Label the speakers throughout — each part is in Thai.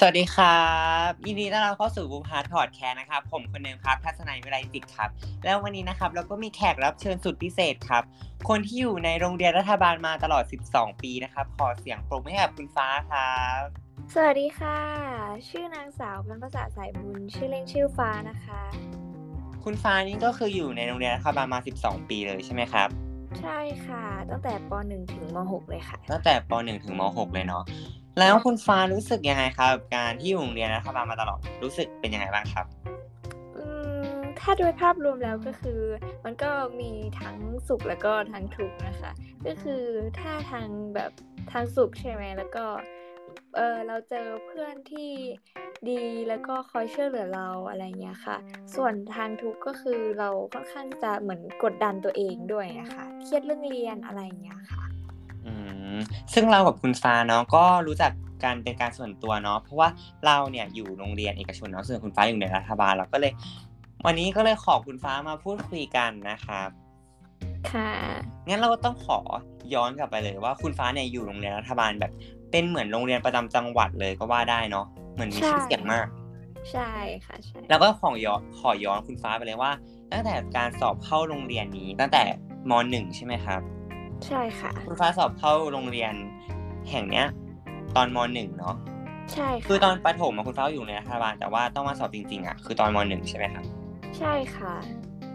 Speaker 1: สวัสดีครับ ยินดีต้อนรับเข้าสู่บูพาร์ทพอดแคสต์นะครับ ผมคนเดิมครับทัศนัยวิไลจิตครับ แล้ววันนี้นะครับเราก็มีแขกรับเชิญสุดพิเศษครับ คนที่อยู่ในโรงเรียนรัฐบาลมาตลอด 12 ปีนะครับ ขอเสียงปรบมือให้กับคุณฟ้าครับ
Speaker 2: สวัสดีค่ะ ชื่อนางสาวพันภาษาสายบุญชื่อเล่นชื่อฟ้านะคะ
Speaker 1: คุณฟ้านี่ก็คืออยู่ในโรงเรียนรัฐบาลมา 12 ปีเลยใช่ไหมครับ
Speaker 2: ใช่ค่ะ ตั้งแต่ป .1 ถึงม .6 เลยค่ะ
Speaker 1: ตั้งแต่ป .1 ถึงม .6 เลยเนาะ แล้วคุณฟ้ารู้สึกยังไงครับกับ การที่อยู่โรงเรียนรัฐบาลมาตลอดรู้สึกเป็นยังไงบ้างครับ
Speaker 2: ถ้าโดยภาพรวมแล้วก็คือ มันก็มีทั้งสุขแล้วก็ทั้งทุกข์นะคะ ก็คือถ้าทางแบบทางสุขใช่ไหมแล้วก็เออเราเจอเพื่อนที่ดีแล้วก็คอยช่วยเหลือเราอะไรเงี้ยค่ะ ส่วนทางทุกข์ก็คือเราค่อนข้างจะเหมือนกดดันตัวเองด้วยนะคะเครียดเรื่องเรียนอะไรเงี้ยค่ะ
Speaker 1: ซึ่งเรากับคุณฟ้าเนาะก็รู้จักกันเป็นการส่วนตัวเนาะเพราะว่าเราเนี่ยอยู่โรงเรียนเอกชนเนาะส่วนคุณฟ้าอยู่ในรัฐบาลเราก็เลย วันนี้ก็เลยขอคุณฟ้ามาพูดคุยกันนะครับ
Speaker 2: ค่ะ
Speaker 1: งั้นเราก็ต้องขอย้อนกลับไปเลยว่าคุณฟ้าเนี่ยอยู่โรงเรียนรัฐบาลแบบ เป็นเหมือนโรงเรียนประจำจังหวัดเลยก็ว่าได้เนาะเหมือนมีชื่อเสียงมาก
Speaker 2: ใช่ค่ะใช่
Speaker 1: แล้วก็ขอย้อนขอย้อนคุณฟ้าไปเลยว่า ตั้งแต่การสอบเข้าโรงเรียนนี้ตั้งแต่มหนึ่งใช่ไหมครับ
Speaker 2: ใช่ค่ะ
Speaker 1: คุณฟ้าสอบเข้าโรงเรียนแห่งเนี้ย ตอนมหนึ่งเนาะ
Speaker 2: ใช่ค่ะ
Speaker 1: คือตอนประถมอะคุณฟ้าอยู่ในรัฐบาลแต่ว่าต้องมาสอบจริงๆอะคือตอนมหนึ่งใช่ไหมครับ
Speaker 2: ใช่ค่ะ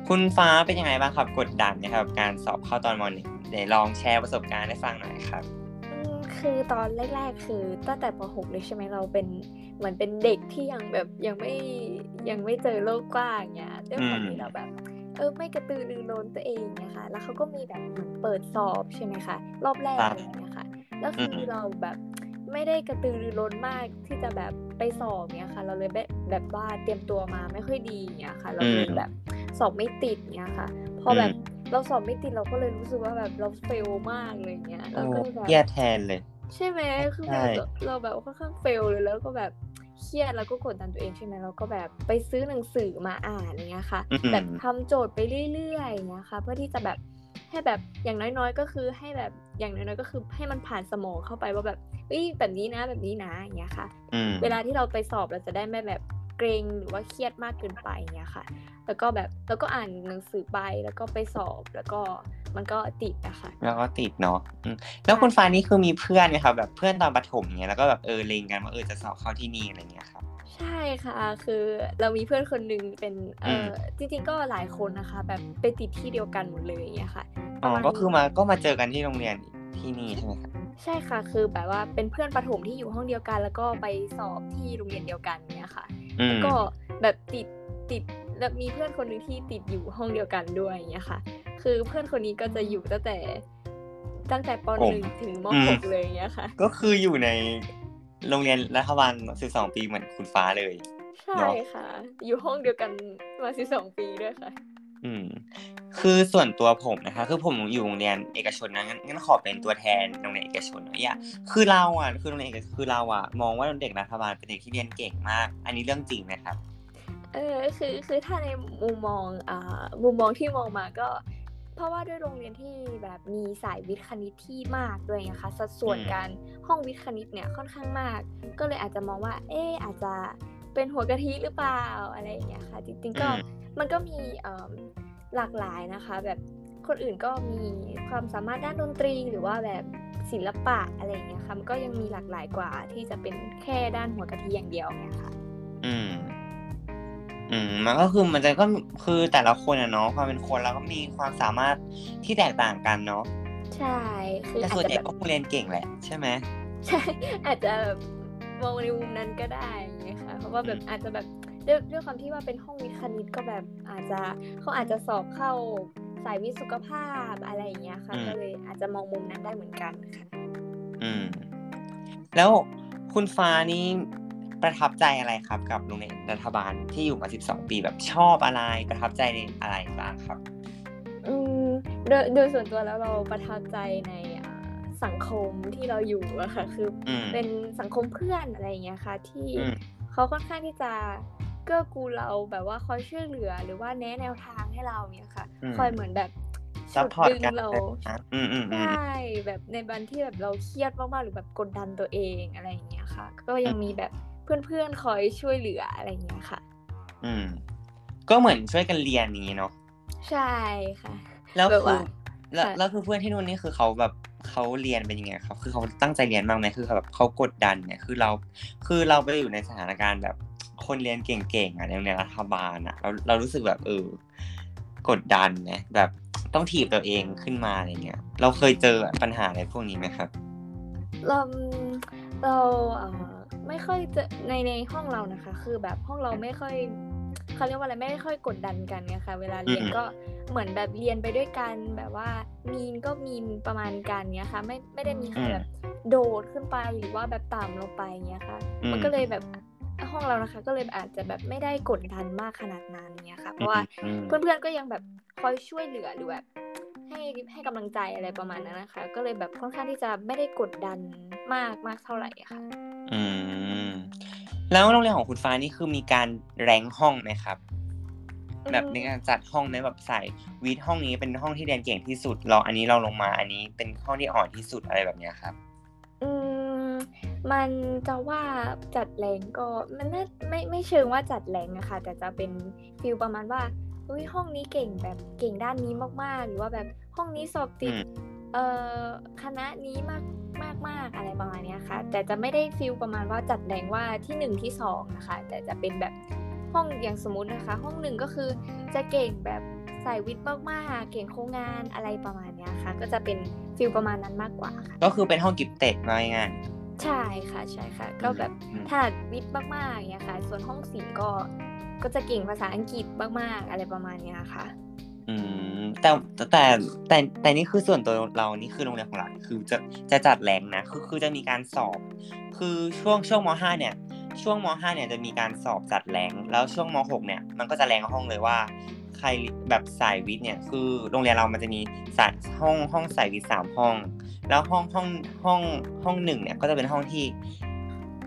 Speaker 1: คุณฟ้าเป็นยังไงบ้างครับกดดันนะครับกับการสอบเข้าตอนมหนึ่งเดี๋ยวลองแชร์ประสบการณ์ให้ฟังหน่อยครับ
Speaker 2: อืมคือตอนแรกๆ คือตั้งแต่ป .6 เลยใช่ไหมเราเป็นเหมือนเป็นเด็กที่ยังแบบยังไม่ยังไม่เจอโลกกว้างเงี้ยด้วยความ
Speaker 1: อืม
Speaker 2: ที่เราแบบ เออไม่กระตือรือร้นตัวเองเงี้ยค่ะแล้วเขาก็มีแบบเหมือนเปิดสอบใช่ไหมคะรอบแรกอะไรเงี้ยค่ะแล้วคืออเราแบบไม่ได้กระตือรือร้นมากที่จะแบบไปสอบเงี้ยค่ะ เราเลยแบบแบบว่าเตรียมตัวมาไม่ค่อยดีเงี้ยค่ะ เราเลยแบบสอบไม่ติดเงี้ยค่ะ พอแบบเราสอบไม่ติดเราก็เลยรู้สึกว่าแบบเราเฟลมากเลยเงี้ย
Speaker 1: โอ้
Speaker 2: แล้วก็เลยแบบ
Speaker 1: แย่แทนเลย
Speaker 2: ใช่ไหมคือแบ
Speaker 1: ใช่
Speaker 2: บเราแบบค่อนข้างเฟลเลยแล้วก็แบบ เครียดแล้วก็กดดันตัวเองใช่ไหมเราก็แบบไปซื้อหนังสือมาอ่านอย่างเงี้ยค่ะ
Speaker 1: อืม
Speaker 2: แบบทำโจทย์ไปเรื่อยๆอย่างเงี้ยค่ะ เพื่อที่จะแบบให้แบบอย่างน้อยๆ ก็คือให้แบบอย่างน้อยๆก็คือให้มันผ่านสมองเข้าไปว่าแบบเอ้ยแบบนี้นะแบบนี้นะอย่างเงี้ยค่ะ
Speaker 1: อืม
Speaker 2: เวลาที่เราไปสอบเราจะได้ไม่แบบเกรงหรือว่าเครียดมากเกินไปอย่างเงี้ยค่ะ แล้วก็แบบแล้วก็อ่านหนังสือไปแล้วก็ไปสอบแล้วก็ มันก็ติดอะค่ะ
Speaker 1: แล้วก็ติดเนาะอืมแล้วคุณฟ้านี่คือมีเพื่อนไหมครับแบบเพื่อนตอนประถมเนี้ยแล้วก็แบบเออเลงกันว่าเออจะสอบเข้าที่นี่อะไรเงี้ยครับ
Speaker 2: ใช่ค่ะ คือเรามีเพื่อนคนหนึ่งเป็นเอ
Speaker 1: อื
Speaker 2: อ
Speaker 1: ม
Speaker 2: จริงๆก็หลายคนนะคะ แบบไปติดที่เดียวกันหมดเลยอย่างเงี้ยค่ะ
Speaker 1: อ๋อ
Speaker 2: ประณ
Speaker 1: ก็คือมาก็มาเจอกันที่โรงเรียนที่นี่ใช่ไหมครับ
Speaker 2: ใช่ค่ะ คือแบบว่าเป็นเพื่อนประถมที่อยู่ห้องเดียวกัน แล้วก็ไปสอบที่โรงเรียนเดียวกันเนี้ยค่ะ
Speaker 1: อืม
Speaker 2: ก็แบบติดติดแล้วมีเพื่อนคนหนึ่งที่ติดอยู่ห้องเดียวกันด้วยอย่างเงี้ยค่ะ คือเพื่อนคนนี้ก็จะอยู่ตั้งแต่ ตั้งแต่ปหนึ่งถึงมหกเลยอย่างเงี้ยค่ะ
Speaker 1: ก็คืออยู่ในโรงเรียนรัฐบาล12ปีเหมือนคุณฟ้าเลย
Speaker 2: ใช่
Speaker 1: เนาะ
Speaker 2: ค่ะ อยู่ห้องเดียวกันมาสิบสองปีด้วยค่ะ
Speaker 1: อืม คือส่วนตัวผมนะคะ คือผมอยู่โรงเรียนเอกชนนะงั้นงั้นขอเป็นตัวแทนโรงเรียนเอกชนหน่อยอะคือเราอะคือโรงเรียนเอกคือเราอะมองว่าเด็กรัฐบาลเป็นเด็กที่เรียนเก่งมาก อันนี้เรื่องจริงนะครับ
Speaker 2: เออคือคือถ้าในมุมมองอ่ามุมมองที่มองมาก็ เพราะว่าด้วยโรงเรียนที่แบบมีสายวิทย์คณิตที่มากด้วยนะคะสัดส่วน
Speaker 1: อืม
Speaker 2: การห้องวิทย์คณิตเนี่ยค่อนข้างมาก ก็เลยอาจจะมองว่า เอออาจจะเป็นหัวกะทิหรือเปล่าอะไรอย่างเงี้ยค่ะ จริงๆก็
Speaker 1: อืม
Speaker 2: มันก็มีเอิ่มหลากหลายนะคะ แบบคนอื่นก็มีความสามารถด้านดนตรีหรือว่าแบบศิลปะอะไรอย่างเงี้ยค่ะมันก็ยังมีหลากหลายกว่าที่จะเป็นแค่ด้านหัวกะทิอย่างเดียวเนี่ยค่ะ
Speaker 1: อืม อืมมันก็คือมันจะก็คือแต่ละคนอะเนาะความเป็นคนแล้วก็มีความสามารถที่แตกต่างกันเนาะ
Speaker 2: ใช่คือ
Speaker 1: แต่
Speaker 2: อาจ
Speaker 1: ส่วน
Speaker 2: จะ
Speaker 1: ใหญ่
Speaker 2: แบบ
Speaker 1: ก็คงเรียนเก่งแหละ ใช่ไหม
Speaker 2: ใช่อาจจะแบบมองในมุมนั้นก็ได้อย่างเงี้ยค่ะเพราะว่าแบบ
Speaker 1: อืม
Speaker 2: อาจจะแบบด้วยด้วยความที่ว่าเป็นห้องวิทย์คณิตก็แบบอาจจะเขาอาจจะสอบเข้าสายวิทย์สุขภาพอะไรอย่างเงี้ยค่ะก็เลยอาจจะมองมุมนั้นได้เหมือนกันค่ะ
Speaker 1: อืม แล้วคุณฟ้านี่ ประทับใจอะไรครับกับโรงเรียนรัฐบาลที่อยู่มา 12 ปีแบบชอบอะไรประทับใจในอะไรบ้างครับ
Speaker 2: อืมโดยโดยส่วนตัวแล้วเราประทับใจในอ่าสังคมที่เราอยู่อะค่ะคืออ
Speaker 1: ม
Speaker 2: เป็นสังคมเพื่อนอะไรอย่างเงี้ยค่ะที่
Speaker 1: อืม
Speaker 2: เขาค่อนข้างที่จะเกื้อกูลเราแบบว่าคอยช่วยเหลือหรือว่าแนะแนวทางให้เราเนี่ยค่ะ
Speaker 1: อืม
Speaker 2: คอยเหมือนแบบ
Speaker 1: ซัพ
Speaker 2: ฉุด
Speaker 1: พอร์ต
Speaker 2: ดึง
Speaker 1: กัน
Speaker 2: เรา
Speaker 1: นะอืมอืม
Speaker 2: ใช
Speaker 1: อืม่
Speaker 2: แบบในวันที่แบบเราเครียดมากๆหรือแบบกดดันตัวเองอะไรอย่างเงี้ยค่ะ ก็ยังมีแบบ เพื่อนๆคอยช่วยเหลืออะไรอย่างเงี้ยค่ะ
Speaker 1: อืม ก็เหมือนช่วยกันเรียนอย่างนี้เนาะ
Speaker 2: ใช่ค่ะ
Speaker 1: แล้ว
Speaker 2: แบบ
Speaker 1: คือ
Speaker 2: ว่า
Speaker 1: แล้ว
Speaker 2: ค่ะ
Speaker 1: แล้วคือเพื่อนที่นู่นนี่คือเขาแบบเขาเรียนเป็นยังไงครับ คือเขาตั้งใจเรียนบ้างไหมคือเขาแบบเขากดดันเนี่ย คือเรา คือเราไปอยู่ในสถานการณ์แบบคนเรียนเก่งๆอะในโรงเรียนรัฐบาลอะ เราเรารู้สึกแบบเออกดดันนะแบบต้องถีบตัวเองขึ้นมาอะไรเงี้ย เราเคยเจอปัญหาอะไรพวกนี้ไหมครับ
Speaker 2: เราเราเอ่อ ไม่ค่อยจะในในห้องเรานะคะ คือแบบห้องเราไม่ค่อยเขาเรียกว่าอะไรไม่ค่อยกดดันกันไงคะ เวลาเรียน
Speaker 1: อืม
Speaker 2: ก็เหมือนแบบเรียนไปด้วยกันแบบว่ามีนก็มีนประมาณกันเนี้ยค่ะ ไม่ไม่ได้มีใครแบบโดดขึ้นไปหรือว่าแบบต่ำลงไปเนี้ยค่ะ
Speaker 1: อืม
Speaker 2: มันก็เลยแบบห้องเรานะคะ ก็เลยอาจจะแบบไม่ได้กดดันมากขนาดนั้นเนี้ยค่ะ เพราะว่า
Speaker 1: อืม
Speaker 2: เพื่อนๆก็ยังแบบคอยช่วยเหลือหรือแบบให้ให้กำลังใจอะไรประมาณนั้นนะคะ ก็เลยแบบค่อนข้างที่จะไม่ได้กดดันมากมากเท่าไหร่อะค่ะ
Speaker 1: อืม แล้วโรงเรียนของคุณฟ้านี่คือมีการแรงห้องไหมครับ
Speaker 2: อืม
Speaker 1: แบบในการจัดห้องไหมแบบใส่วิทย์ห้องนี้เป็นห้องที่เรียนเก่งที่สุดเราอันนี้เราลงมา อันนี้เป็นห้องที่อ่อนที่สุดอะไรแบบเนี้ยครับ
Speaker 2: อืมมันจะว่าจัดแรงก็มันน่าไม่ไม่เชิงว่าจัดแรงนะคะแต่จะเป็นฟิลประมาณว่าอุ้ยห้องนี้เก่งแบบเก่งด้านนี้มากๆ หรือว่าแบบห้องนี้สอบติด
Speaker 1: อืม
Speaker 2: เอ่อคณะนี้มากมากมากอะไรประมาณเนี้ยค่ะ แต่จะไม่ได้ฟิลประมาณว่าจัดแรงว่าที่หนึ่งที่สองนะคะแต่จะเป็นแบบห้องอย่างสมมตินะคะ ห้องหนึ่งก็คือจะเก่งแบบสายวิทย์มากๆเก่งโครงงานอะไรประมาณเนี้ยค่ะ ก็จะเป็นfeel ประมาณนั้นมากกว่าค่ะ
Speaker 1: ก็คือเป็นห้อง gifted มาง่าย
Speaker 2: ใช่ค่ะใช่ค่ะ ก็แบบ
Speaker 1: อืม
Speaker 2: ถนัดวิทย์มากๆอย่างเงี้ยค่ะ ส่วนห้องศิลป์ก็ก็จะเก่งภาษาอังกฤษมากๆอะไรประมาณเนี้ยค่ะ
Speaker 1: ๆ อืมแต่แต่แต่แต่นี่คือส่วนตัวเรานี่คือโรงเรียนของเราคือจะจะจัด rank นะคือคือจะมีการสอบ คือช่วงช่วงมห้าเนี่ยช่วงมห้าเนี่ยจะมีการสอบจัด rank แล้วช่วงมหกเนี่ยมันก็จะ rank ห้องเลยว่า ใครแบบสายวิทย์เนี่ยคือโรงเรียนเรามันจะมีสายห้องห้องสายวิทย์สามห้อง แล้วห้องห้องห้องห้องหนึ่งเนี่ยก็จะเป็นห้องที่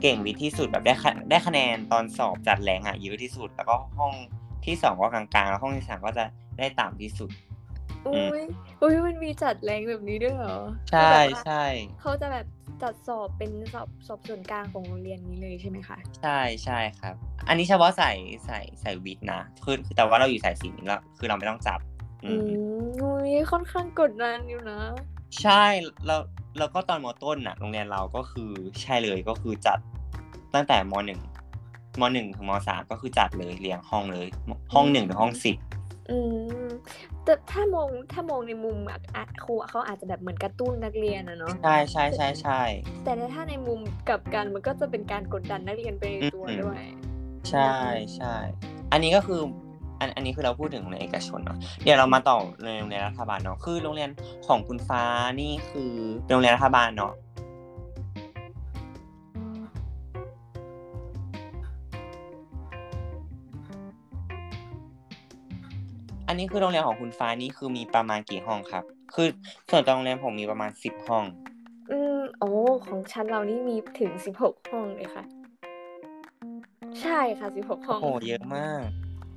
Speaker 1: เก่งวิทย์ที่สุดแบบได้ได้คะแนนตอนสอบจัดแรงอะเยอะที่สุด แล้วก็ห้องที่สองก็กลางๆแล้วห้องที่สามก็จะ ได้ต่ำที่สุด
Speaker 2: อุ้ยอุ้ยมันมีจัดแรงแบบนี้ด้วยเหรอ
Speaker 1: ใช่
Speaker 2: คือแบบว่า
Speaker 1: ใช่
Speaker 2: เขาจะแบบจัดสอบเป็นสอบสอบส่วนกลางของโรงเรียนนี้เลยใช่ไหมคะ
Speaker 1: ใช่ใช่ครับ อันนี้เฉพาะใส่ใส่ใส่วิทย์นะคือแต่ว่าเราอยู่สายศิลป์แล้วคือเราไม่ต้องจับ อื
Speaker 2: อื
Speaker 1: ม
Speaker 2: มอุ้ยค่อนข้างกดดันอยู่นะ
Speaker 1: ใช่แล้วแล้วก็ตอนมต้นน่ะ โรงเรียนเราก็คือใช่เลยก็คือจัดตั้งแต่มหนึ่งมหนึ่งถึงมสามก็คือจัดเลยเรียงห้องเลย ห้องหนึ่งถึงห้องสิบ
Speaker 2: อืมแต่ถ้ามองถ้ามองในมุมอะอะครูเขาอาจจะแบบเหมือนกระตุ้นนักเรียนอะเนาะ
Speaker 1: ใช่ใช่ใช่ใช่
Speaker 2: แต่ถ้าในมุมกลับกันมันก็จะเป็นการกดดันนักเรียนไปในตัว
Speaker 1: อืม
Speaker 2: ด้วย
Speaker 1: ใช่ใช่อันนี้ก็คืออันอันนี้คือเราพูดถึงโรงเรียนเอกชนเนาะเดี๋ยวเรามาต่อในโรงเรียนรัฐบาลเนาะคือโรงเรียนของคุณฟ้านี่คือเป็นโรงเรียนรัฐบาลเนาะ อันนี้คือโรงเรียนของคุณฟ้านี่คือมีประมาณกี่ห้องครับ คือส่วนตัวโรงเรียนผมมีประมาณสิบห้อง
Speaker 2: อืมโอ้ของชั้นเรานี่มีถึงสิบหกห้องเลยค่ะ ใช่ค่ะสิบหกห้
Speaker 1: โอ้
Speaker 2: อง
Speaker 1: โหเยอะมาก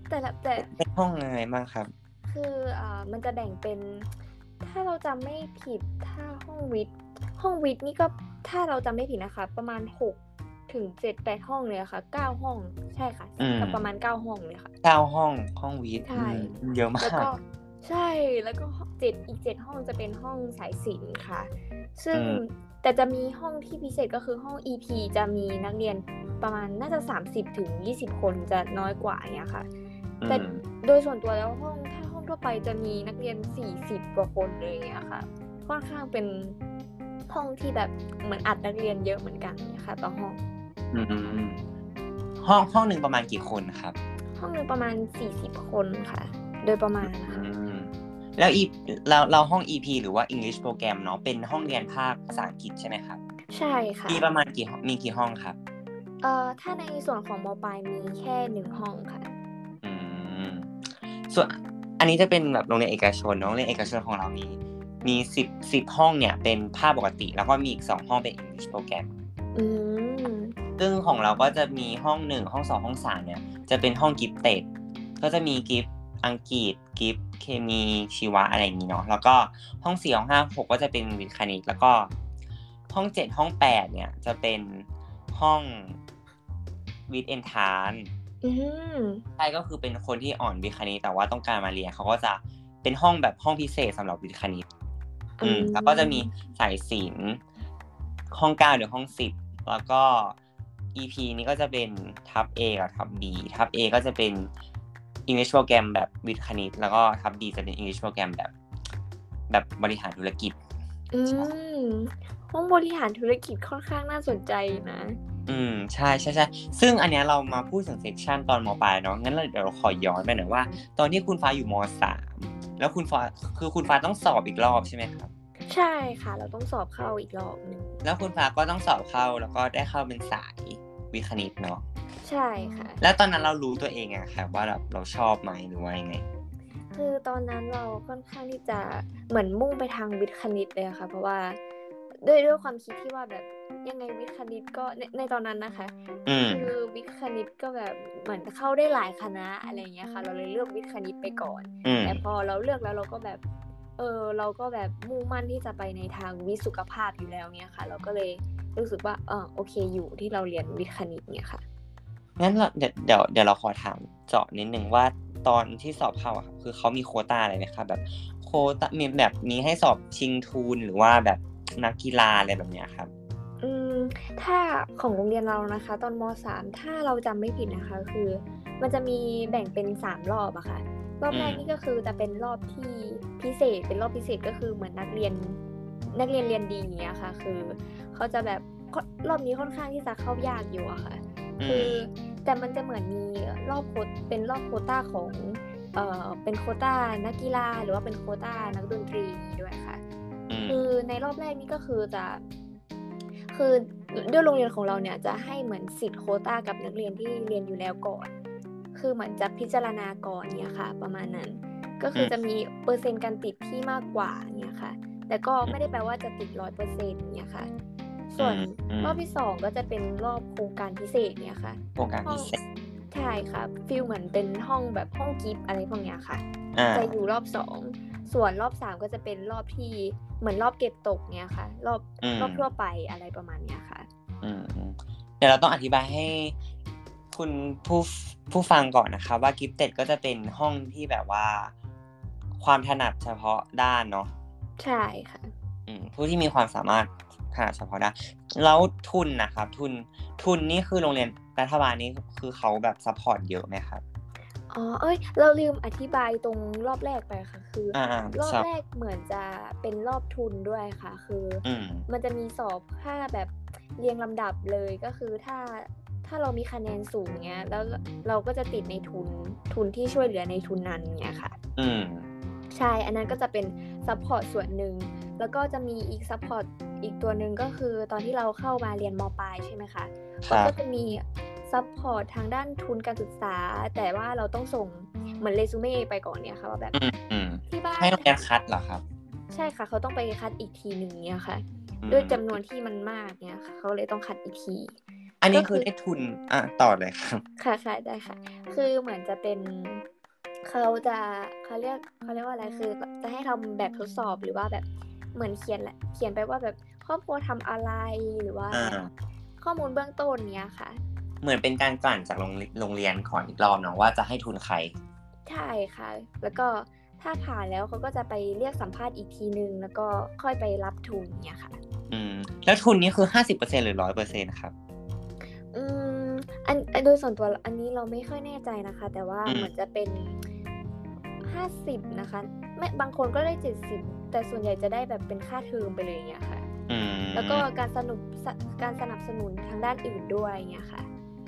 Speaker 2: แต่ละแต่
Speaker 1: เป็นห้องยังไงบ้างครับ
Speaker 2: คืออ่ามันจะแบ่งเป็น ถ้าเราจำไม่ผิดถ้าห้องวิทย์ห้องวิทย์นี่ก็ถ้าเราจำไม่ผิดนะคะ ประมาณหก ถึงเจ็ดแปดห้องเลยอะค่ะเก้าห้อง ใช่ค่ะ
Speaker 1: อืม
Speaker 2: ก็ประมาณเก้าห้องเลยค่ะ
Speaker 1: เก้าห้องห้องวิทย์
Speaker 2: ใช่
Speaker 1: อืมเยอะมา
Speaker 2: แล้ว
Speaker 1: ก
Speaker 2: ก็ใช่แล้วก็เจ็ดอีกเจ็ดห้องจะเป็นห้องสายศิลป์ค่ะ ซึ่ง
Speaker 1: อืม
Speaker 2: แต่จะมีห้องที่พิเศษก็คือห้อง EP จะมีนักเรียนประมาณน่าจะ 30ถึง20 คนจะน้อยกว่าเนี่ยค่ะ แต่
Speaker 1: อืม
Speaker 2: โดยส่วนตัวแล้วห้องถ้าห้องทั่วไปจะมีนักเรียน 40 กว่าคนเลยอย่างเงี้ยค่ะ ค่อนข้างเป็นห้องที่แบบเหมือนอัดนักเรียนเยอะเหมือนกันเนี่ยค่ะต่อห้อง
Speaker 1: อืม ห้องห้องหนึ่งประมาณกี่คนครับ
Speaker 2: ห้องหนึงประมาณ40คนค่ะ โดยประมาณนะคะ
Speaker 1: อืมแล้วอีเราเราห้อง EP หรือว่า English โปรแกรมเนาะเป็นห้องเรียนภาคภาษาอังกฤษใช่ไหมครับ
Speaker 2: ใช่ค่ะ
Speaker 1: มีประมาณกี่ห้องมีกี่ห้องครับ
Speaker 2: เอ่อถ้าในส่วนของมปลายมีแค่หนึ่งห้องค่ะ
Speaker 1: อืมส่วนอันนี้จะเป็นแบบโรงเรียนเอกชนเนอะโรงเรียนเอกชนของเรามีมีสิบสิบห้องเนี่ยเป็นภาคปกติ แล้วก็มีอีกสองห้องเป็น English โปรแกรม
Speaker 2: อืม
Speaker 1: ซึ่งของเราก็จะมีห้องหนึ่งห้องสองห้องสามเนี่ยจะเป็นห้อง gifted ก็จะมี gift อังกฤษ gift เคมีชีวะอะไรอย่างนี้เนาะแล้วก็ห้องสี่ห้องห้าหกก็จะเป็นวิทย์คณิตแล้วก็ ห้องเจ็ดห้องแปดเนี่ยจะเป็นห้องวิทย์เอนทาน
Speaker 2: อืม
Speaker 1: ใช่ก็คือเป็นคนที่อ่อนวิทย์คณิตแต่ว่าต้องการมาเรียนเขาก็จะเป็นห้องแบบห้องพิเศษสำหรับวิทย์คณิตอืม
Speaker 2: อืม
Speaker 1: แล้วก็จะมีสายศิลป์ห้องเก้าหรือห้องสิบ แล้วก็ EP นี้ก็จะเป็นทับ A กับทับ B ทับ A ก็จะเป็น English โปรแกรมแบบวิทย์คณิต แล้วก็ทับ B จะเป็น English โปรแกรมแบบ แบบบริหารธุรกิจ
Speaker 2: อืมห้องบริหารธุรกิจค่อนข้างน่าสนใจนะ
Speaker 1: อืม ใช่ใช่ใช่ซึ่งอันเนี้ยเรามาพูดถึงเซสชันตอนมปลายเนาะ งั้นเราเดี๋ยวเราขอย้อนไปหน่อยว่า ตอนที่คุณฟ้าอยู่มสามแล้วคุณฟ้า คือคุณฟ้าต้องสอบอีกรอบใช่ไหมครับ
Speaker 2: ใช่ค่ะ เราต้องสอบเข้าอีกรอบหนึ่ง
Speaker 1: แล้วคุณฟ้าก็ต้องสอบเข้าแล้วก็ได้เข้าเป็นสายวิทย์คณิตเนาะ
Speaker 2: ใช่ค่ะ
Speaker 1: แล้วตอนนั้นเรารู้ตัวเองอะครับว่าแบบเราชอบไหมหรือว่ายังไง
Speaker 2: คือตอนนั้นเราค่อนข้างที่จะเหมือนมุ่งไปทางวิทย์คณิตเลยอะค่ะ เพราะว่าด้วยด้วยความคิดที่ว่าแบบยังไงวิทย์คณิตก็ในในตอนนั้นนะคะ
Speaker 1: อืม
Speaker 2: คือวิทย์คณิตก็แบบเหมือนเข้าได้หลายคณะอะไรอย่างเงี้ยค่ะ เราเลยเลือกวิทย์คณิตไปก่อน
Speaker 1: อืม
Speaker 2: แต่พอเราเลือกแล้วเราก็แบบ เออเราก็แบบมุ่งมั่นที่จะไปในทางวิทย์สุขภาพอยู่แล้วเนี่ยค่ะ เราก็เลยรู้สึกว่าเออโอเคอยู่ที่เราเรียนวิทย์คณิตเนี่ยค่ะ
Speaker 1: งั้นเราเดี๋ยวเดี๋ยวเดี๋ยวเราขอถามเจาะนิดนึงว่าตอนที่สอบเข้าอะครับคือเขามีโควต้าอะไรไหมครับแบบโควต้ามีแบบมีให้สอบชิงทุนหรือว่าแบบนักกีฬาอะไรแบบเนี้ยครับ
Speaker 2: อืมถ้าของโรงเรียนเรานะคะ ตอนมสามถ้าเราจำไม่ผิดนะคะ คือ มันจะมีแบ่งเป็นสามรอบอะค่ะรอบแรก
Speaker 1: อืม
Speaker 2: นี่ก็คือจะเป็นรอบที่ พิเศษเป็นรอบพิเศษก็คือเหมือนนักเรียนนักเรียนเรียนดีอย่างเงี้ยค่ะ คือเขาจะแบบค่อนรอบนี้ค่อนข้างที่จะเข้ายากอยู่อะค่ะ
Speaker 1: อื
Speaker 2: คือ
Speaker 1: ม
Speaker 2: แต่มันจะเหมือนมีรอบโควตเป็นรอบโควต้าของเอ่อเป็นโควต้านักกีฬาหรือว่าเป็นโควต้านักดนตรีด้วยค่ะ
Speaker 1: อืม
Speaker 2: คือในรอบแรกนี่ก็คือจะคือด้วยโรงเรียนของเราเนี่ยจะให้เหมือนสิทธิ์โควต้ากับนักเรียนที่เรียนอยู่แล้วก่อน คือเหมือนจะพิจารณาก่อนเนี่ยค่ะ ประมาณนั้น ก็คือจะมีเปอร์เซ็นต์การติดที่มากกว่าเนี่ยค่ะ แต่ก็ไม่ได้แปลว่าจะติดร้อยเปอร์เซ็นต์เนี่ยค่ะ ส่วน
Speaker 1: อืม
Speaker 2: รอบที่สองก็จะเป็นรอบโครงการพิเศษเนี่ยค่ะ
Speaker 1: โครงการพิเศษ
Speaker 2: ใช่ค่ะฟิลเหมือนเป็นห้องแบบห้องกิฟต์อะไรพวกเนี้ยค่ะ
Speaker 1: อ่า
Speaker 2: จะอยู่รอบสองส่วนรอบสามก็จะเป็นรอบที่เหมือนรอบเก็บตกเนี้ยค่ะ รอบ
Speaker 1: อืม
Speaker 2: รอบทั่วไปอะไรประมาณเนี้ยค่ะ
Speaker 1: อืมอืมเดี๋ยวเราต้องอธิบายให้คุณผู้ผู้ฟังก่อนนะคะว่ากิฟเต็ดก็จะเป็นห้องที่แบบว่า ความถนัดเฉพาะด้านเนาะ
Speaker 2: ใช่ค่ะ
Speaker 1: อืมผู้ที่มีความสามารถถนัดเฉพาะด้านแล้วทุนนะครับ ทุนทุนนี่คือโรงเรียนรัฐบาลนี่คือเขาแบบ support เยอะไหมครับ
Speaker 2: อ๋อเอ้ย เราลืมอธิบายตรงรอบแรกไปค่ะ คืออ
Speaker 1: อ่าร
Speaker 2: อบ
Speaker 1: สอบ
Speaker 2: แรกเหมือนจะเป็นรอบทุนด้วยค่ะ คือ
Speaker 1: อืม
Speaker 2: มันจะมีสอบค่าแบบเรียงลำดับเลยก็คือถ้าถ้าเรามีคะแนนสูงเนี้ย แล้วเราก็จะติดในทุนทุนที่ช่วยเหลือในทุนนั้นเนี้ยค่ะ
Speaker 1: อืม
Speaker 2: ใช่ อันนั้นก็จะเป็น support ส่วนหนึ่ง แล้วก็จะมีอีก support อีกตัวหนึ่งก็คือตอนที่เราเข้ามาเรียนมปลายใช่ไหมคะ
Speaker 1: ครับ
Speaker 2: ก็จะมี support ทางด้านทุนการศึกษา แต่ว่าเราต้องส่งเหมือนเรซูเม่ไปก่อนเนี่ยค่ะว่าแบบ
Speaker 1: อืมอืม
Speaker 2: ที่บ้าน
Speaker 1: ให้โรงเรียนคัดเหรอครับ
Speaker 2: ใช่ค่ะ เขาต้องไปคัดอีกทีหนึ่งเนี่ยค่ะ
Speaker 1: อืม
Speaker 2: ด้วยจำนวนที่มันมากเนี่ยค่ะ เขาเลยต้องคัดอีกที
Speaker 1: อันนี้
Speaker 2: ก็คื
Speaker 1: คือ
Speaker 2: อ
Speaker 1: ได้ทุนอะต่อเลยครับ
Speaker 2: ค่ะค่ะได้ค่ะ คือเหมือนจะเป็น เขาจะเขาเรียกเขาเรียกว่าอะไรคือ จะให้ทำแบบทดสอบหรือว่าแบบเหมือนเขียนแหละเขียนไปว่าแบบครอบครัวทำอะไรหรือว่า
Speaker 1: อ่า
Speaker 2: ข้อมูลเบื้องต้นเนี้ยค่ะ
Speaker 1: เหมือนเป็นการกลั่นจากโรงโรงเรียนก่อนอีกรอบเนาะว่าจะให้ทุนใคร
Speaker 2: ใช่ค่ะ แล้วก็ถ้าผ่านแล้วเขาก็จะไปเรียกสัมภาษณ์อีกทีนึง แล้วก็ค่อยไปรับทุนเนี่ยค่ะ
Speaker 1: อืม แล้วทุนนี้คือห้าสิบเปอร์เซ็นหรือร้อยเปอร์เซ็นครับ
Speaker 2: อืมอันอันโดยส่วนตัวอันนี้เราไม่ค่อยแน่ใจนะคะ แต่ว่า
Speaker 1: อืม
Speaker 2: เหมือนจะเป็น ห้าสิบนะคะไม่บางคนก็ได้เจ็ดสิบแต่ส่วนใหญ่จะได้แบบเป็นค่าเทอมไปเลยอย่างเงี้ยค่ะ
Speaker 1: อืม
Speaker 2: แล้วก็การสนุบสการสนับสนุนทางด้านอื่นด้วยอย่างเงี้ยค่ะ